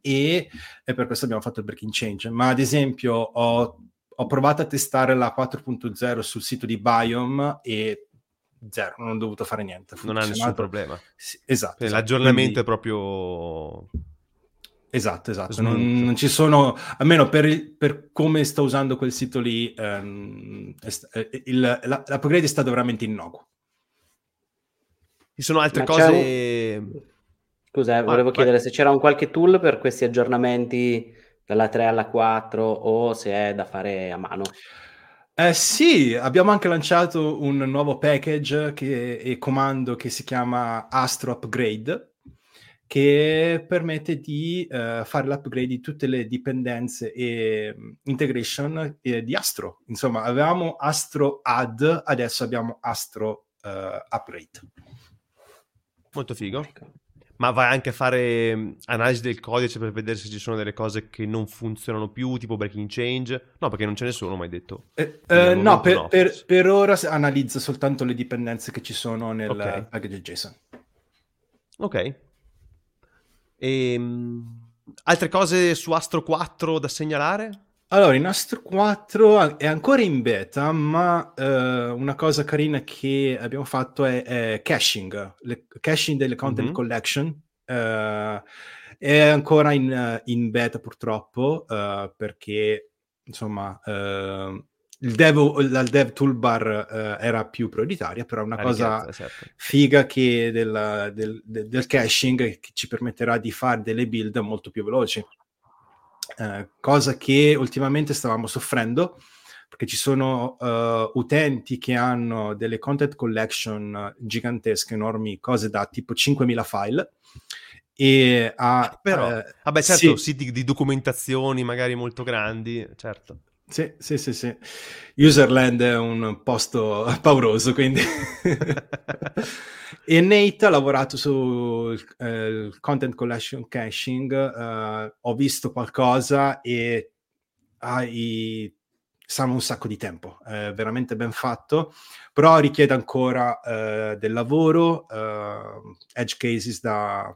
e, e per questo abbiamo fatto il breaking change. Ma ad esempio ho ho provato a testare la 4.0 sul sito di Biome e zero, non ho dovuto fare niente. Non ha nessun problema. Sì, esatto, esatto. L'aggiornamento Quindi... è proprio... Esatto, esatto. Non, non, ci sono, almeno per, per, come sto usando quel sito lì, ehm, eh, il, la, l'upgrade è stato veramente innocuo. Ci sono altre Ma cose... Un... Scusa, eh, volevo ah, chiedere vai. se c'era un qualche tool per questi aggiornamenti dalla 3 alla 4 o se è da fare a mano? Eh, sì, abbiamo anche lanciato un nuovo package che, e comando che si chiama Astro Upgrade, che permette di uh, fare l'upgrade di tutte le dipendenze e um, integration eh, di Astro. Insomma, avevamo Astro Add, adesso abbiamo Astro uh, Upgrade. Molto figo. Ecco ma vai anche a fare mm, analisi del codice per vedere se ci sono delle cose che non funzionano più, tipo breaking change? No, perché non ce ne sono, mai detto. Eh, eh, no, per, no per, per, ora analizza soltanto le dipendenze che ci sono nel okay. package JSON. Ok. E, ehm, altre cose su Astro 4 da segnalare? Allora, in Astro 4 è ancora in beta, ma eh, una cosa carina che abbiamo fatto è, è caching, le, caching delle content mm-hmm. collection. Eh, è ancora in, in beta purtroppo, eh, perché insomma eh, il dev, la dev toolbar uh, era più prioritaria, però una La cosa richiesta, certo. figa che del, del, del, caching che ci permetterà di fare delle build molto più veloci. Eh, cosa che ultimamente stavamo soffrendo perché ci sono uh, utenti che hanno delle content collection gigantesche, enormi, cose da tipo 5.000 file. E ha, Però, eh, vabbè, certo, sì. siti di documentazioni magari molto grandi, certo. Sì, sì, sì, sì. Userland è un posto (laughs) pauroso, quindi... (laughs) e Nate ha lavorato su eh, content collection caching, uh, ho visto qualcosa e ah, i... sanno un sacco di tempo, è veramente ben fatto, però richiede ancora uh, del lavoro, uh, edge cases da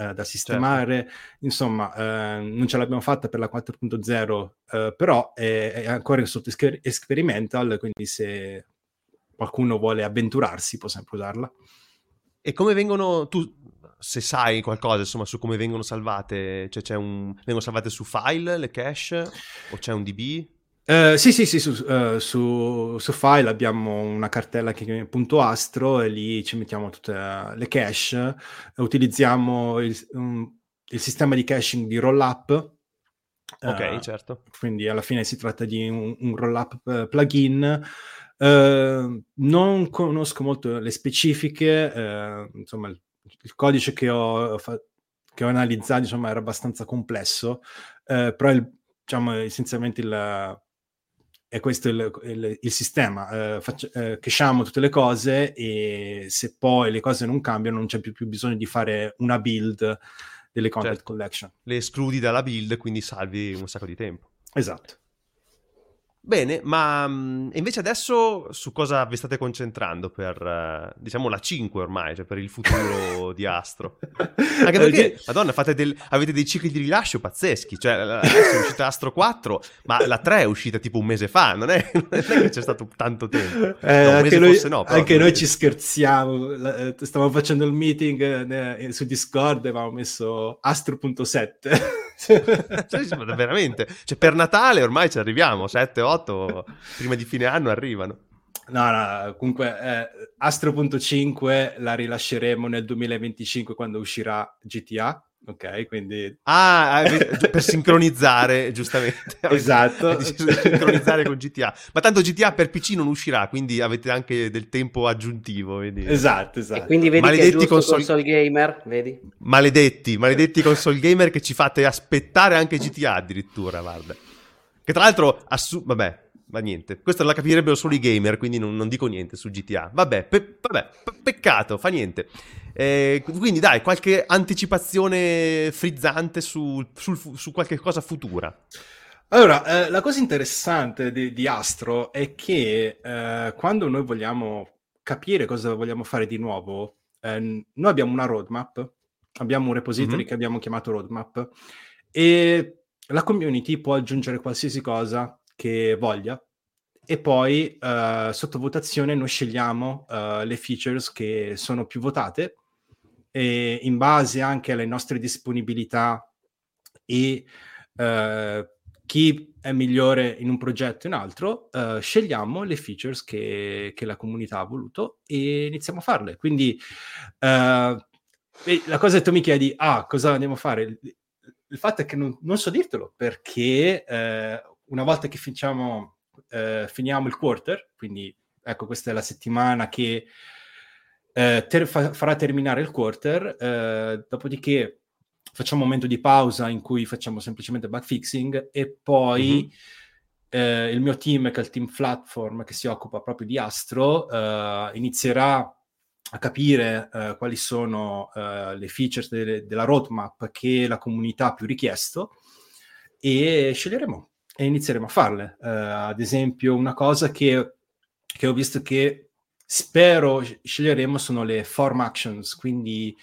eh, da sistemare, certo. insomma eh, non ce l'abbiamo fatta per la 4.0, eh, però è, è, ancora sotto experimental, quindi se qualcuno vuole avventurarsi può sempre usarla. E come vengono, tu se sai qualcosa insomma su come vengono salvate, cioè c'è un, vengono salvate su file le cache o c'è un DB? Uh, sì, sì, sì, su, uh, su, su, File abbiamo una cartella che chiamiamo punto .astro e lì ci mettiamo tutte le cache, utilizziamo il, um, il sistema di caching di Rollup. Ok, uh, certo. Quindi alla fine si tratta di un, un Rollup plugin. non conosco molto le specifiche, insomma il, il, codice che ho, fa- che ho analizzato insomma, era abbastanza complesso, però il, diciamo, essenzialmente il è questo il, il, il sistema. Eh, faccio, eh, cresciamo tutte le cose e se poi le cose non cambiano non c'è più, più bisogno di fare una build delle content certo. collection. Le escludi dalla build, quindi salvi un sacco di tempo. Esatto. Bene, ma mh, invece adesso su cosa vi state concentrando per, diciamo, la 5 ormai, cioè per il futuro (laughs) di Astro? Anche perché, madonna, del, avete dei cicli di rilascio pazzeschi, cioè adesso è uscita Astro 4, ma la 3 è uscita tipo un mese fa, non è, (laughs) non è che c'è stato tanto tempo. Eh, no, anche noi, no, anche noi ci scherziamo, eh, stavamo facendo il meeting eh, su Discord e avevamo messo Astro.7. cioè, veramente, cioè, per Natale ormai ci arriviamo, 7, 8, prima di fine anno arrivano. No, no, comunque eh, Astro.5 la rilasceremo nel 2025 quando uscirà GTA ok? Quindi... Ah, (laughs) per sincronizzare, giustamente. (laughs) esatto. (laughs) sincronizzare con GTA. Ma tanto GTA per PC non uscirà, quindi avete anche del tempo aggiuntivo, vedi? Esatto, esatto. E quindi vedi maledetti che console... console gamer, vedi? Maledetti, maledetti console gamer che ci fate aspettare anche GTA addirittura, guarda. Che tra l'altro, assu- vabbè, ma niente, questo la capirebbero solo i gamer, quindi non, non dico niente su GTA. Vabbè, pe- vabbè pe- peccato, fa niente. Eh, quindi dai, qualche anticipazione frizzante su, sul, su qualche cosa futura. Allora, eh, la cosa interessante di, di Astro è che eh, quando noi vogliamo capire cosa vogliamo fare di nuovo, eh, noi abbiamo una roadmap, abbiamo un repository mm-hmm. che abbiamo chiamato roadmap e la community può aggiungere qualsiasi cosa che voglia e poi uh, sotto votazione noi scegliamo uh, le features che sono più votate e in base anche alle nostre disponibilità e uh, chi è migliore in un progetto e in altro, scegliamo le features che, che, la comunità ha voluto e iniziamo a farle. Quindi la cosa che tu mi chiedi, ah, cosa andiamo a fare? Il fatto è che non, non so dirtelo perché una volta che facciamo, eh, finiamo il quarter, quindi ecco questa è la settimana che eh, ter- fa- farà terminare il quarter, eh, dopodiché facciamo un momento di pausa in cui facciamo semplicemente bug fixing e poi mm-hmm. il mio team, che è il team platform che si occupa proprio di Astro, eh, inizierà a capire uh, quali sono uh, le features de- della roadmap che la comunità ha più richiesto e sceglieremo e inizieremo a farle. Uh, ad esempio, una cosa che, che, ho visto che spero sceglieremo sono le form actions, quindi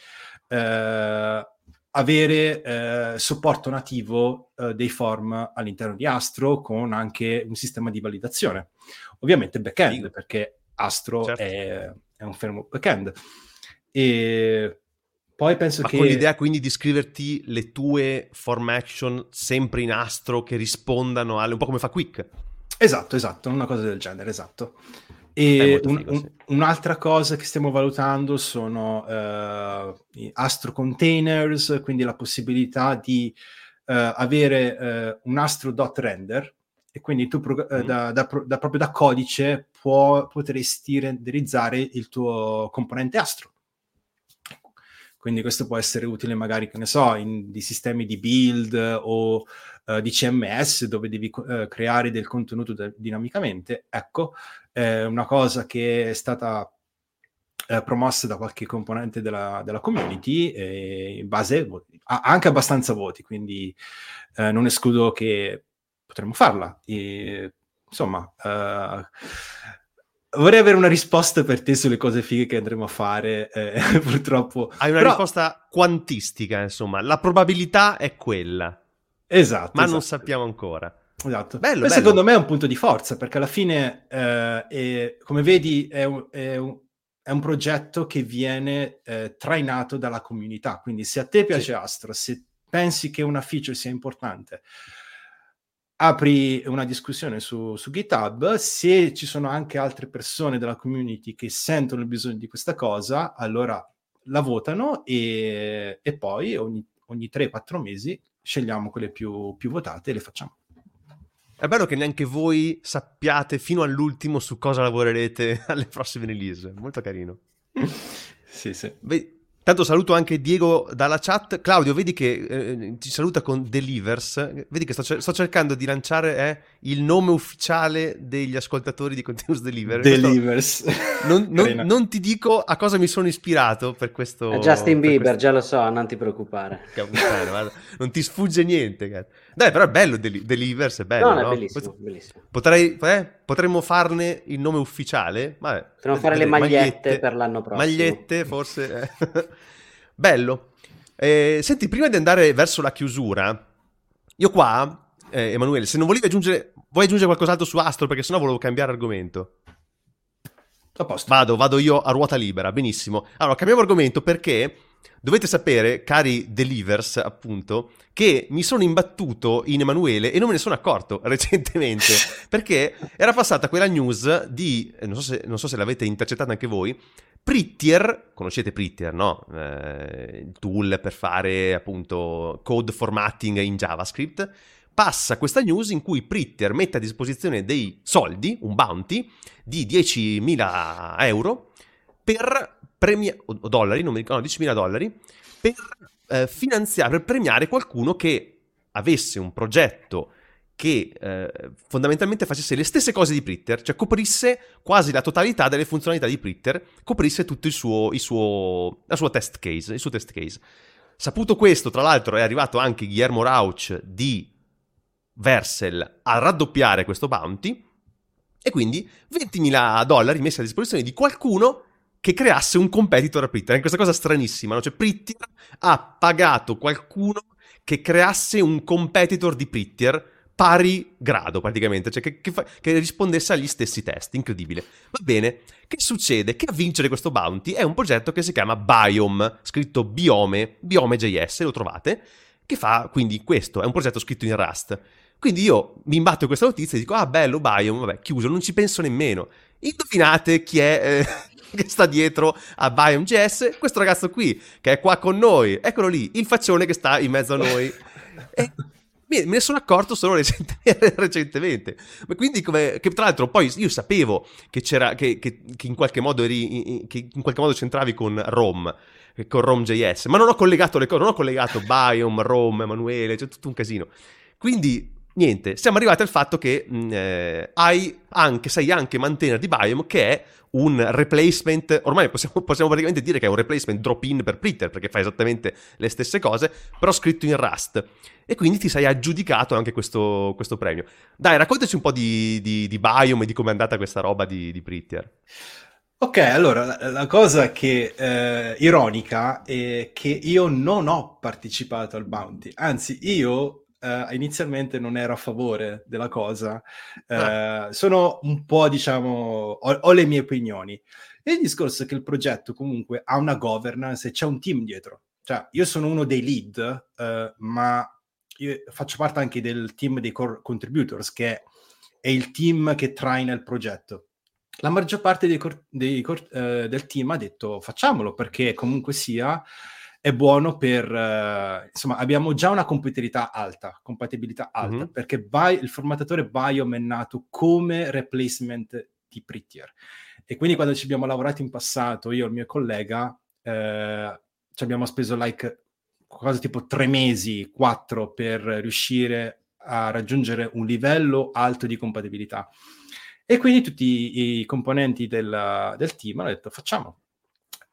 uh, avere uh, supporto nativo dei form all'interno di Astro con anche un sistema di validazione. Ovviamente backend, perché Astro certo. è, è, un framework backend. E poi penso Ma che... con l'idea quindi di scriverti le tue form action sempre in astro che rispondano alle... un po' come fa Quick. Esatto, esatto, una cosa del genere, esatto. E un, figo, sì. un'altra cosa che stiamo valutando sono uh, astro containers, quindi la possibilità di uh, avere uh, un astro.render e quindi tu pro- mm. da, da, da, proprio da codice può, potresti renderizzare il tuo componente astro quindi questo può essere utile magari, che ne so, in di sistemi di build o uh, di CMS dove devi uh, creare del contenuto de- dinamicamente. Ecco, è una cosa che è stata uh, promossa da qualche componente della, della community e in base ha anche abbastanza voti, quindi non escludo che potremmo farla. E, insomma, vorrei avere una risposta per te sulle cose fighe che andremo a fare, eh, (laughs) purtroppo. Hai una Però... risposta quantistica, insomma, la probabilità è quella. Esatto. Ma esatto. non sappiamo ancora. Esatto. Bello, bello. secondo me è un punto di forza, perché alla fine, eh, è, come vedi, è un, è, un, è un, progetto che viene eh, trainato dalla comunità. Quindi se a te piace sì. Astro, se pensi che una feature sia importante, apri una discussione su, su, GitHub, se ci sono anche altre persone della community che sentono il bisogno di questa cosa, allora la votano e, e poi ogni, ogni 3-4 mesi scegliamo quelle più, più votate e le facciamo. È bello che neanche voi sappiate fino all'ultimo su cosa lavorerete (laughs) alle prossime release. Molto carino. sì, sì. Beh, Tanto saluto anche Diego dalla chat. Claudio, vedi che eh, ci saluta con Delivers. Vedi che sto, sto cercando di lanciare eh, il nome ufficiale degli ascoltatori di Continuous Deliver. Delivers. Non, (laughs) non, non, ti dico a cosa mi sono ispirato per questo. A Justin Bieber, questo... già lo so, non ti preoccupare. (laughs) non ti sfugge niente. Dai, però è bello Del- Delivers, è bello. No, no? è bellissimo, bellissimo. Potrei, eh, potremmo farne il nome ufficiale. Vabbè, potremmo fare le magliette, magliette, per l'anno prossimo. Magliette, forse. (laughs) Eh. Bello. Eh, senti, prima di andare verso la chiusura, io qua, eh, Emanuele, se non volevi aggiungere, vuoi aggiungere qualcos'altro su Astro? Perché sennò volevo cambiare argomento. A posto. Vado, vado io a ruota libera, benissimo. Allora, cambiamo argomento perché dovete sapere, cari Delivers, appunto, che mi sono imbattuto in Emanuele e non me ne sono accorto (laughs) recentemente, perché era passata quella news di, non so se, non so se l'avete intercettata anche voi, Prettier, conoscete Prettier, no? Eh, il tool per fare appunto code formatting in JavaScript. Passa questa news in cui Prettier mette a disposizione dei soldi, un bounty di 10.000 euro per premiare, o dollari, non mi ricordo, 10.000 dollari, per eh, finanziare, per premiare qualcuno che avesse un progetto che eh, fondamentalmente facesse le stesse cose di Pritter, cioè coprisse quasi la totalità delle funzionalità di Pritter, coprisse tutto il suo, il suo, test case, il suo test case. Saputo questo, tra l'altro, è arrivato anche Guillermo Rauch di Versel a raddoppiare questo bounty e quindi 20.000 dollari messi a disposizione di qualcuno che creasse un competitor a Pritter. È questa cosa stranissima, no? Cioè Pritter ha pagato qualcuno che creasse un competitor di Pritter pari grado praticamente, cioè che, che, fa, che, rispondesse agli stessi test, incredibile. Va bene, che succede? Che a vincere questo bounty è un progetto che si chiama Biome, scritto Biome, Biome.js, lo trovate, che fa quindi questo, è un progetto scritto in Rust. Quindi io mi imbatto in questa notizia e dico, ah bello, Biome, vabbè, chiuso, non ci penso nemmeno. Indovinate chi è... Eh, (laughs) che sta dietro a Biome.js, questo ragazzo qui, che è qua con noi, eccolo lì, il faccione che sta in mezzo a noi. (laughs) E me ne sono accorto solo (laughs) recentemente. Ma quindi, come, che tra l'altro, poi io sapevo che c'era, che, che, che in qualche modo eri, che in qualche modo c'entravi con Rom, con Rom.js, ma non ho collegato le cose, non ho collegato Biome, Rom, Emanuele, c'è tutto un casino. Quindi, niente, siamo arrivati al fatto che mh, eh, hai anche, sai anche mantenere di Biome che è un replacement, ormai possiamo, possiamo, praticamente dire che è un replacement drop-in per Plitter, perché fa esattamente le stesse cose, però scritto in Rust. E quindi ti sei aggiudicato anche questo, questo premio. Dai, raccontaci un po' di, di, di Biome e di come è andata questa roba di, di Prettier. Ok, allora la cosa che eh, ironica è che io non ho partecipato al bounty, anzi io Uh, inizialmente non ero a favore della cosa. Uh, ah. Sono un po', diciamo, ho, ho, le mie opinioni. E il discorso è che il progetto comunque ha una governance e c'è un team dietro. Cioè, io sono uno dei lead, uh, ma io faccio parte anche del team dei core contributors, che è il team che traina il progetto. La maggior parte dei cor- dei cor- del team ha detto facciamolo perché comunque sia è buono per, uh, insomma, abbiamo già una compatibilità alta, compatibilità alta, mm-hmm. perché Bi- il formattatore Biome è nato come replacement di Prettier. E quindi quando ci abbiamo lavorato in passato, io e il mio collega, eh, ci abbiamo speso like quasi tipo tre mesi, quattro, per riuscire a raggiungere un livello alto di compatibilità. E quindi tutti i componenti del, del team hanno detto facciamo,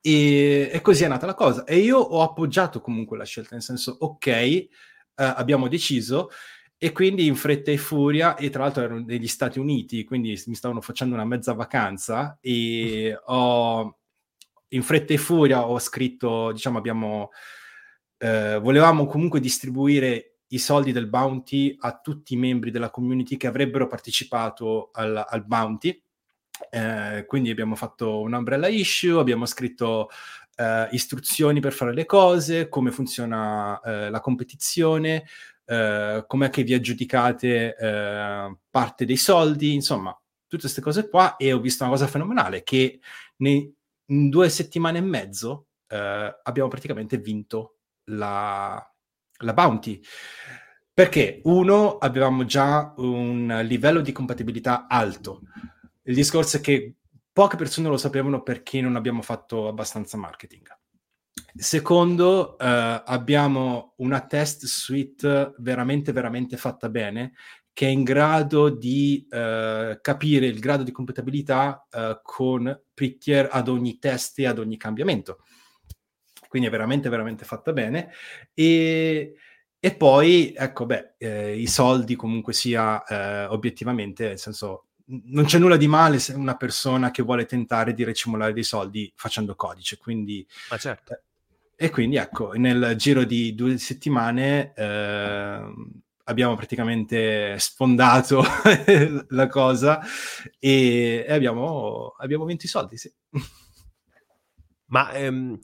e, e, così è nata la cosa. E io ho appoggiato comunque la scelta, nel senso, ok, eh, abbiamo deciso, e quindi in fretta e furia, e tra l'altro ero negli Stati Uniti, quindi mi stavano facendo una mezza vacanza, e ho, in fretta e furia ho scritto, diciamo, abbiamo, eh, volevamo comunque distribuire i soldi del bounty a tutti i membri della community che avrebbero partecipato al, al bounty eh, quindi abbiamo fatto un umbrella issue, abbiamo scritto eh, istruzioni per fare le cose, come funziona eh, la competizione, eh, com'è che vi aggiudicate eh, parte dei soldi, insomma, tutte queste cose qua e ho visto una cosa fenomenale che nei, in due settimane e mezzo eh, abbiamo praticamente vinto la, la bounty. Perché uno, avevamo già un livello di compatibilità alto. Il discorso è che poche persone lo sapevano perché non abbiamo fatto abbastanza marketing. Secondo, eh, abbiamo una test suite veramente, veramente fatta bene, che è in grado di eh, capire il grado di compatibilità eh, con Prettier ad ogni test e ad ogni cambiamento. Quindi è veramente, veramente fatta bene. E, e poi, ecco, beh, eh, i soldi comunque sia eh, obiettivamente, nel senso, non c'è nulla di male se una persona che vuole tentare di recimolare dei soldi facendo codice. Quindi, Ma certo. Eh, e quindi ecco, nel giro di due settimane eh, abbiamo praticamente sfondato (laughs) la cosa e, e abbiamo, abbiamo, vinto i soldi, sì. Ma ehm,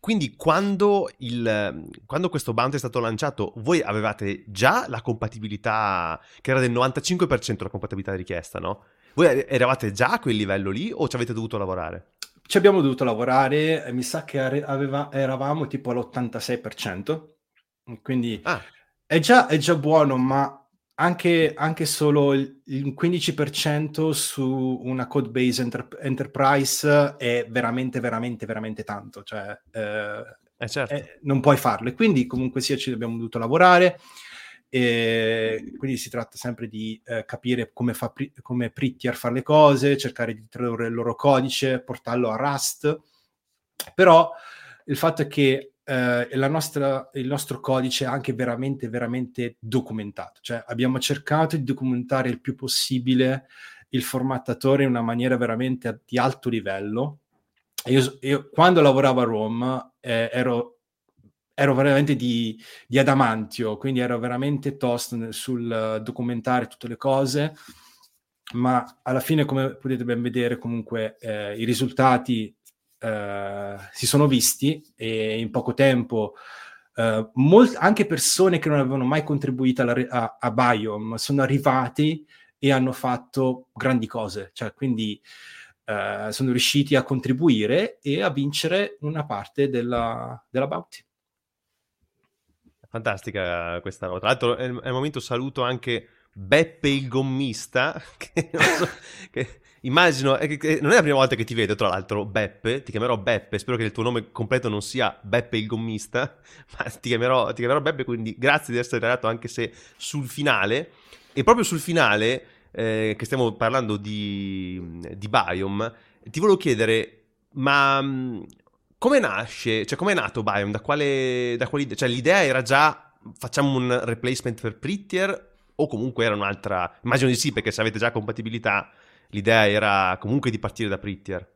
quindi quando, il, quando questo bounty è stato lanciato, voi avevate già la compatibilità, che era del 95% la compatibilità richiesta, no? Voi eravate già a quel livello lì o ci avete dovuto lavorare? ci abbiamo dovuto lavorare, mi sa che aveva, eravamo tipo all'86%, quindi ah. è, già, è, già, buono, ma anche, anche solo il, il, 15% su una code base enter, enterprise è veramente, veramente, veramente tanto, cioè eh, eh certo. eh, non puoi farlo. E quindi comunque sia ci abbiamo dovuto lavorare. E quindi si tratta sempre di eh, capire come, fa pri- come Prettier fare le cose, cercare di tradurre il loro codice, portarlo a Rust. Però il fatto è che eh, nostra, il nostro codice è anche veramente, veramente documentato. Cioè abbiamo cercato di documentare il più possibile il formattatore in una maniera veramente di alto livello. Io, io quando lavoravo a Rome eh, ero ero veramente di, di, adamantio, quindi ero veramente tosto sul documentare tutte le cose, ma alla fine, come potete ben vedere, comunque eh, i risultati eh, si sono visti e in poco tempo eh, molt- anche persone che non avevano mai contribuito alla, a, a Biome sono arrivati e hanno fatto grandi cose, cioè quindi eh, sono riusciti a contribuire e a vincere una parte della, della bounty. Fantastica questa nota. Tra l'altro è il momento saluto anche Beppe il gommista, (laughs) che, so, che immagino, non è la prima volta che ti vedo tra l'altro Beppe, ti chiamerò Beppe, spero che il tuo nome completo non sia Beppe il gommista, (laughs) ma ti chiamerò, ti chiamerò Beppe, quindi grazie di essere arrivato anche se sul finale, e proprio sul finale, eh, che stiamo parlando di, di Biome, ti volevo chiedere, ma come nasce, cioè come è nato Biome? Da quale, da quale cioè l'idea era già facciamo un replacement per Prettier o comunque era un'altra, immagino di sì perché se avete già compatibilità l'idea era comunque di partire da Prettier.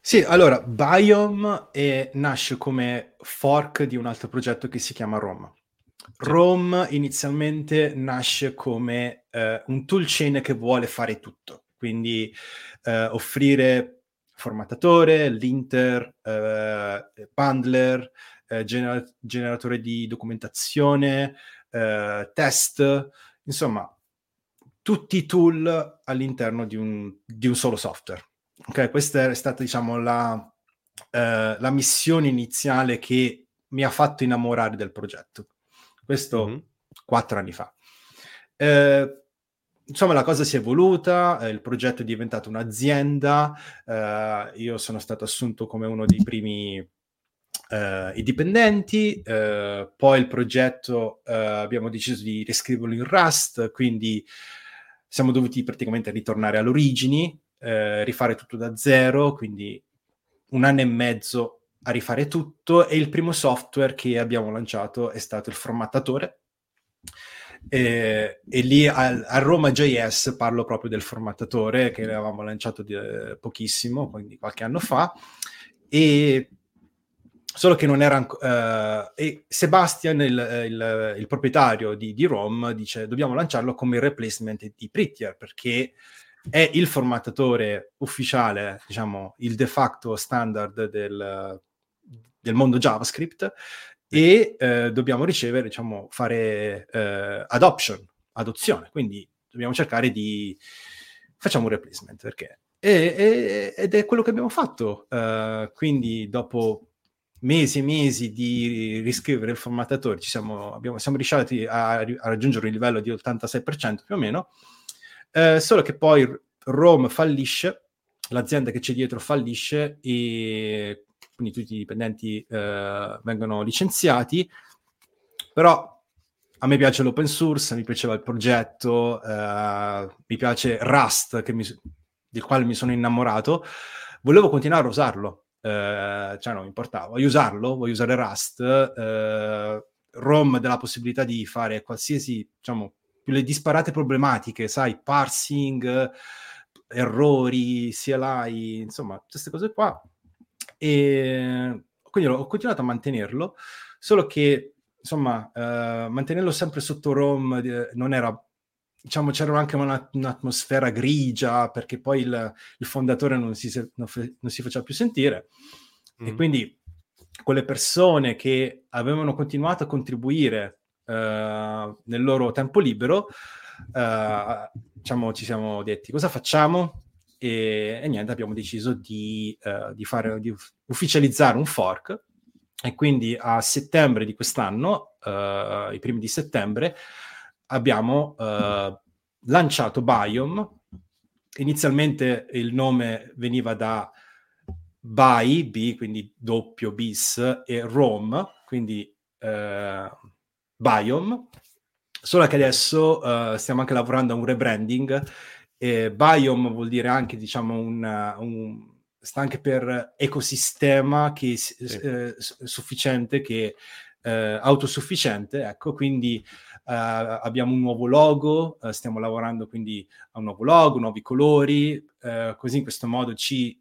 Sì, allora Biome è, nasce come fork di un altro progetto che si chiama Rome. Rome inizialmente nasce come eh, un toolchain che vuole fare tutto, quindi eh, offrire formattatore, linter, eh, bundler, eh, gener- generatore di documentazione, eh, test, insomma, tutti i tool all'interno di un, di un solo software. Okay? Questa è stata, diciamo, la, eh, la, missione iniziale che mi ha fatto innamorare del progetto. Questo mm-hmm. quattro anni fa. Eh, insomma, la cosa si è evoluta, eh, il progetto è diventato un'azienda, eh, io sono stato assunto come uno dei primi eh, dipendenti, eh, poi il progetto eh, abbiamo deciso di riscriverlo in Rust, quindi siamo dovuti praticamente ritornare alle origini, eh, rifare tutto da zero, quindi un anno e mezzo a rifare tutto e il primo software che abbiamo lanciato è stato il formattatore. E, e lì a, a, Roma JS parlo proprio del formattatore che avevamo lanciato di, eh, pochissimo, quindi qualche anno fa, e solo che non era. Uh, e Sebastian, il, il, il proprietario di, di, Rom, dice dobbiamo lanciarlo come replacement di Prettier perché è il formattatore ufficiale, diciamo, il de facto standard del, del mondo JavaScript e eh, dobbiamo ricevere, diciamo, fare eh, adoption, adozione, quindi dobbiamo cercare di... facciamo un replacement, perché? E, e, ed è quello che abbiamo fatto, uh, quindi dopo mesi e mesi di riscrivere il formattatore, siamo, abbiamo, siamo riusciti a, a, raggiungere un livello di 86% più o meno, eh, solo che poi Rome fallisce, l'azienda che c'è dietro fallisce e quindi tutti i dipendenti eh, vengono licenziati, però a me piace l'open source, mi piaceva il progetto, eh, mi piace Rust, mi, del quale mi sono innamorato, volevo continuare a usarlo, eh, cioè non mi importava, voglio usarlo, voglio usare Rust, eh, ROM dà la possibilità di fare qualsiasi, diciamo, le disparate problematiche, sai, parsing, errori, CLI, insomma, queste cose qua, e quindi ho continuato a mantenerlo, solo che insomma eh, mantenerlo sempre sotto ROM eh, non era diciamo c'era anche una, un'atmosfera grigia perché poi il, il fondatore non si, non, non si, faceva più sentire. Mm. e quindi quelle persone che avevano continuato a contribuire uh, nel loro tempo libero uh, diciamo ci siamo detti cosa facciamo? E, e niente, abbiamo deciso di, uh, di, fare, di ufficializzare un fork. E quindi a settembre di quest'anno, i primi di settembre, abbiamo uh, lanciato Biome. Inizialmente il nome veniva da Bi, B, quindi doppio bis, e Rome, quindi uh, Biome. Solo che adesso uh, stiamo anche lavorando a un rebranding eh, biome vuol dire anche, diciamo, un, un, sta anche per ecosistema che sì. eh, sufficiente, che eh, autosufficiente, ecco, quindi eh, abbiamo un nuovo logo, eh, stiamo lavorando quindi a un nuovo logo, nuovi colori, eh, così in questo modo ci...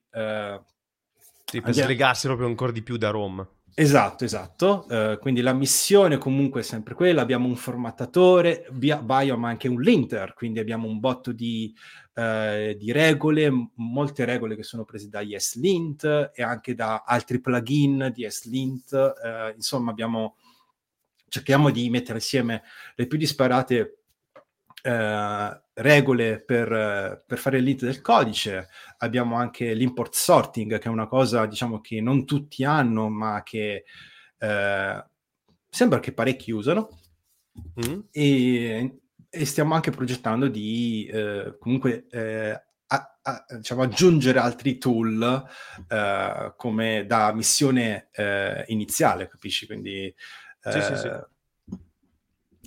sì, per slegarsi proprio ancora di più da Roma. Esatto, esatto. Uh, quindi la missione comunque è sempre quella. Abbiamo un formattatore, Biome ha anche un linter, quindi abbiamo un botto di, uh, di regole, m- molte regole che sono prese da ESLint e anche da altri plugin di ESLint. Uh, insomma, abbiamo, cerchiamo di mettere insieme le più disparate eh, regole per, per, fare il lead del codice, abbiamo anche l'import sorting, che è una cosa diciamo che non tutti hanno, ma che eh, sembra che parecchi usano. Mm. E, e, stiamo anche progettando di eh, comunque eh, a, a, diciamo, aggiungere altri tool eh, come da missione eh, iniziale, capisci? Quindi sì, sì, sì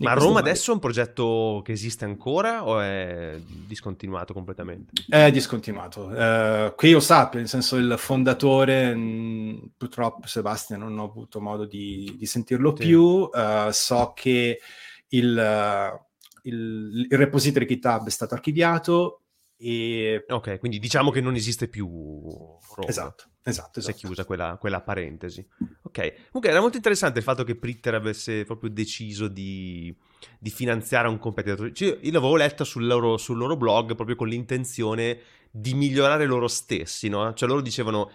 ma Roma adesso è un progetto che esiste ancora o è discontinuato completamente? È discontinuato. Uh, che io sappia, nel senso il fondatore, mh, mm, purtroppo Sebastian non ho avuto modo di, di sentirlo sì. più, uh, so che il, uh, il, il repository GitHub è stato archiviato, e... Ok, quindi diciamo che non esiste più Roma. Esatto, esatto, esatto. Si è chiusa quella, quella, parentesi. Ok, comunque era molto interessante il fatto che Pritter avesse proprio deciso di, di finanziare un competitor. Cioè, io l'avevo letto sul loro, sul loro, blog proprio con l'intenzione di migliorare loro stessi, no? Cioè loro dicevano,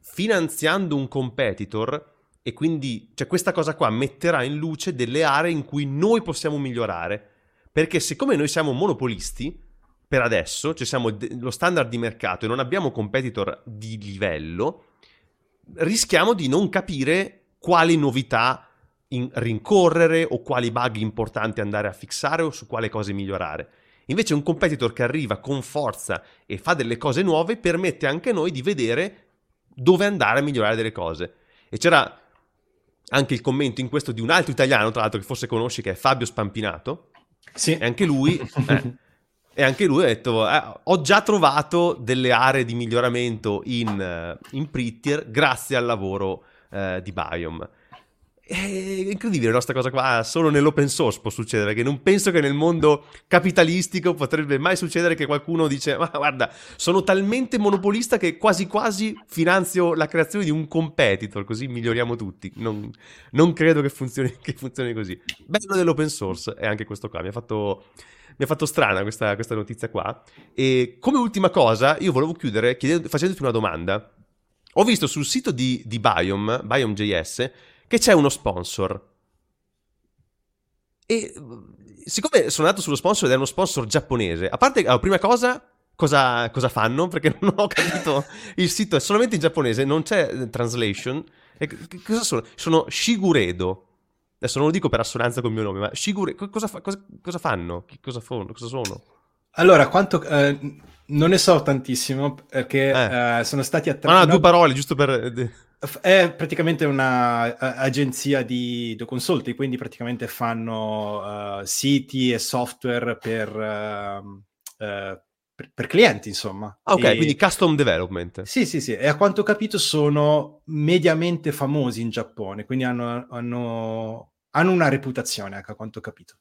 finanziando un competitor... E quindi cioè, questa cosa qua metterà in luce delle aree in cui noi possiamo migliorare. Perché siccome noi siamo monopolisti, per adesso, cioè siamo de- lo standard di mercato e non abbiamo competitor di livello, rischiamo di non capire quali novità rincorrere o quali bug importanti andare a fissare o su quale cose migliorare. Invece un competitor che arriva con forza e fa delle cose nuove permette anche a noi di vedere dove andare a migliorare delle cose. E c'era anche il commento in questo di un altro italiano, tra l'altro che forse conosci, che è Fabio Spampinato. Sì. E anche lui... (laughs) Eh, E anche lui ha detto: eh, Ho già trovato delle aree di miglioramento in, eh, in Prettier grazie al lavoro eh, di Biome. È incredibile questa cosa qua, solo nell'open source può succedere, che non penso che nel mondo capitalistico potrebbe mai succedere che qualcuno dice ma guarda, sono talmente monopolista che quasi quasi finanzio la creazione di un competitor, così miglioriamo tutti. Non, non credo che funzioni, (laughs) che funzioni così. Bello dell'open source è anche questo qua, mi ha fatto mi ha fatto strana questa, questa, notizia qua. E come ultima cosa, io volevo chiudere facendoti una domanda. Ho visto sul sito di, di Biome, Biome.js, che c'è uno sponsor. E siccome sono andato sullo sponsor ed è uno sponsor giapponese, a parte, allora, prima cosa, cosa, cosa fanno? (laughs) Perché non ho capito, il sito è solamente in giapponese, non c'è translation. E cosa sono? Sono Shiguredo. Adesso non lo dico per assonanza con il mio nome, ma Shigure, cosa, fa, cosa, cosa fanno? Cosa, fanno? cosa sono? Allora, quanto... Eh, non ne so tantissimo, perché eh. Eh, sono stati attratti... Ah, no, due parole, giusto per... Eh, è praticamente un'agenzia di, di consulting, quindi praticamente fanno uh, siti e software per, uh, uh, per, per, clienti, insomma. Ah, ok, e... quindi custom development. Sì, sì, sì, e a quanto ho capito sono mediamente famosi in Giappone, quindi hanno, hanno, hanno una reputazione, ecco, a quanto ho capito.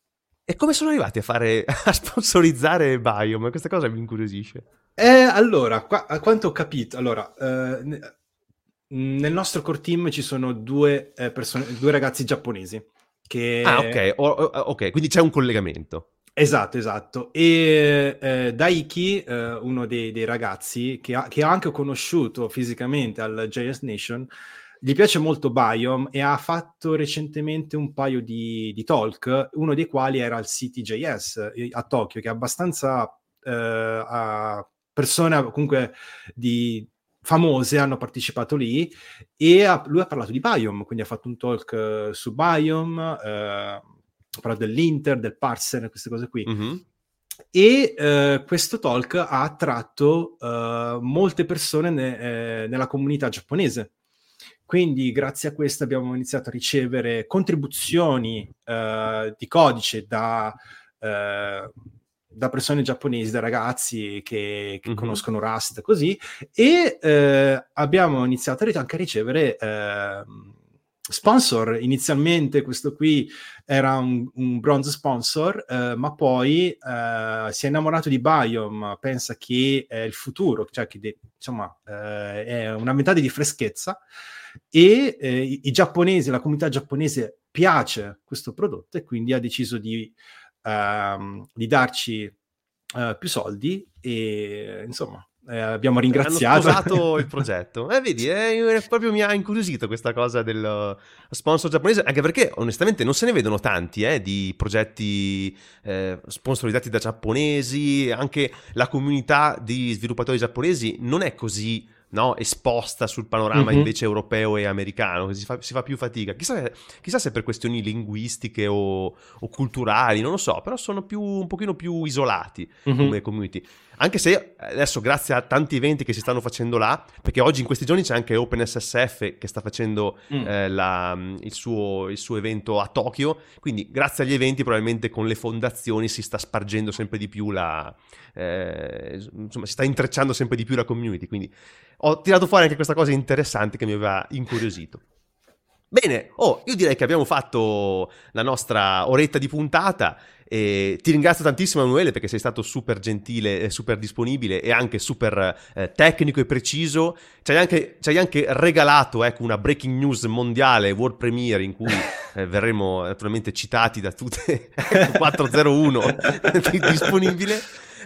E come sono arrivati a fare (laughs) a sponsorizzare Biome? Questa cosa mi incuriosisce. Eh, allora, qua, a quanto ho capito, allora, eh, nel nostro core team ci sono due, eh, persone, due ragazzi giapponesi. Che... Ah, ok, o, ok, quindi c'è un collegamento. Esatto, esatto. E eh, Daiki, eh, uno dei, dei ragazzi che, ha, che ho anche conosciuto fisicamente al JS Nation, gli piace molto Biome e ha fatto recentemente un paio di, di talk, uno dei quali era al CTJS eh, a Tokyo, che è abbastanza eh, persone comunque di, famose hanno partecipato lì e ha, lui ha parlato di Biome, quindi ha fatto un talk su Biome, uh, ha parlato dell'Inter, del parser, queste cose qui. Mm-hmm. E uh, questo talk ha attratto molte persone ne, eh, nella comunità giapponese. Quindi, grazie a questo, abbiamo iniziato a ricevere contribuzioni di codice da da persone giapponesi, da ragazzi che, che mm-hmm. conoscono Rust, così, e eh, abbiamo iniziato anche a ricevere eh, sponsor. Inizialmente questo qui era un, un bronze sponsor, eh, ma poi eh, si è innamorato di Biome, pensa che è il futuro, cioè che de- insomma eh, è una metà di freschezza, e eh, i, i giapponesi, la comunità giapponese piace questo prodotto e quindi ha deciso di uh, di darci uh, più soldi e insomma eh, abbiamo ringraziato. Hanno sposato il (laughs) progetto. Eh, vedi, eh, proprio mi ha incuriosito questa cosa del sponsor giapponese, anche perché onestamente non se ne vedono tanti eh, di progetti eh, sponsorizzati da giapponesi, anche la comunità di sviluppatori giapponesi non è così no, esposta sul panorama mm-hmm. invece europeo e americano, si fa, si fa più fatica. Chissà, chissà, se per questioni linguistiche o, o, culturali, non lo so, però sono più, un pochino più isolati mm-hmm. come community. Anche se adesso, grazie a tanti eventi che si stanno facendo là, perché oggi in questi giorni c'è anche OpenSSF che sta facendo mm. eh, la, il, suo, il, suo, evento a Tokyo, quindi grazie agli eventi probabilmente con le fondazioni si sta spargendo sempre di più la... Eh, insomma, si sta intrecciando sempre di più la community, quindi ho tirato fuori anche questa cosa interessante che mi aveva incuriosito. Bene, oh, io direi che abbiamo fatto la nostra oretta di puntata. E ti ringrazio tantissimo Emanuele perché sei stato super gentile, super disponibile e anche super eh, tecnico e preciso. Ci hai anche, anche regalato ecco, una breaking news mondiale, World Premiere, in cui (laughs) eh, verremo naturalmente citati da tutte 401 ecco, (laughs) disponibile.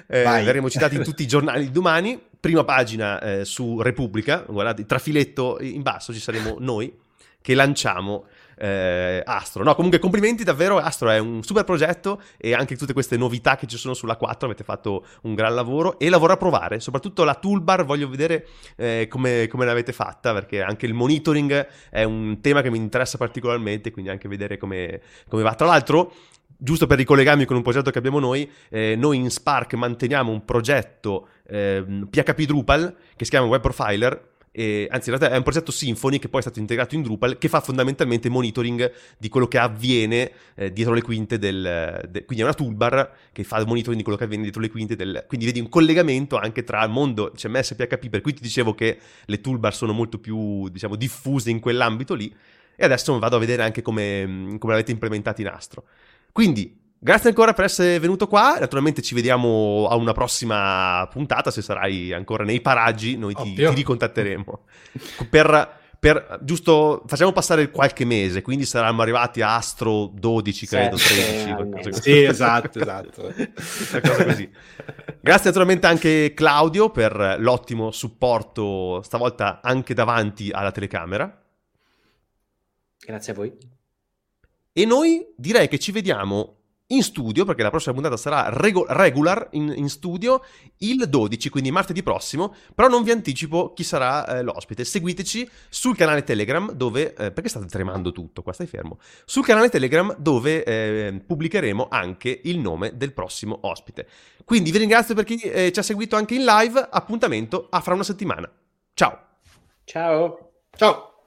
Eh, verremo citati in tutti i giornali domani. Prima pagina eh, su Repubblica, guardate, trafiletto in basso ci saremo noi che lanciamo eh, Astro. No, comunque complimenti davvero, Astro è un super progetto e anche tutte queste novità che ci sono sulla 4 avete fatto un gran lavoro e lavoro a provare, soprattutto la toolbar voglio vedere eh, come, come, l'avete fatta perché anche il monitoring è un tema che mi interessa particolarmente, quindi anche vedere come, come va. Tra l'altro giusto per ricollegarmi con un progetto che abbiamo noi, eh, noi in Spark manteniamo un progetto eh, PHP Drupal che si chiama Web Profiler eh, anzi in realtà è un progetto Symfony che poi è stato integrato in Drupal che fa fondamentalmente monitoring di quello che avviene eh, dietro le quinte del, de, quindi è una toolbar che fa il monitoring di quello che avviene dietro le quinte del, quindi vedi un collegamento anche tra il mondo CMS e PHP per cui ti dicevo che le toolbar sono molto più diciamo diffuse in quell'ambito lì e adesso vado a vedere anche come, come l'avete implementato in Astro. Quindi Grazie ancora per essere venuto qua. Naturalmente ci vediamo a una prossima puntata. Se sarai ancora nei paraggi, noi ti, ti ricontatteremo. per, per, giusto, facciamo passare qualche mese, quindi saranno arrivati a Astro 12, credo, 13. Sì, esatto, esatto. Grazie naturalmente anche Claudio per l'ottimo supporto, stavolta anche davanti alla telecamera. Grazie a voi. E noi direi che ci vediamo in studio, perché la prossima puntata sarà rego- regular in, in, studio il 12, quindi martedì prossimo, però non vi anticipo chi sarà eh, l'ospite. Seguiteci sul canale Telegram dove, eh, perché state tremando tutto, qua stai fermo, sul canale Telegram dove eh, pubblicheremo anche il nome del prossimo ospite. Quindi vi ringrazio per chi eh, ci ha seguito anche in live, appuntamento a fra una settimana. Ciao! Ciao! Ciao!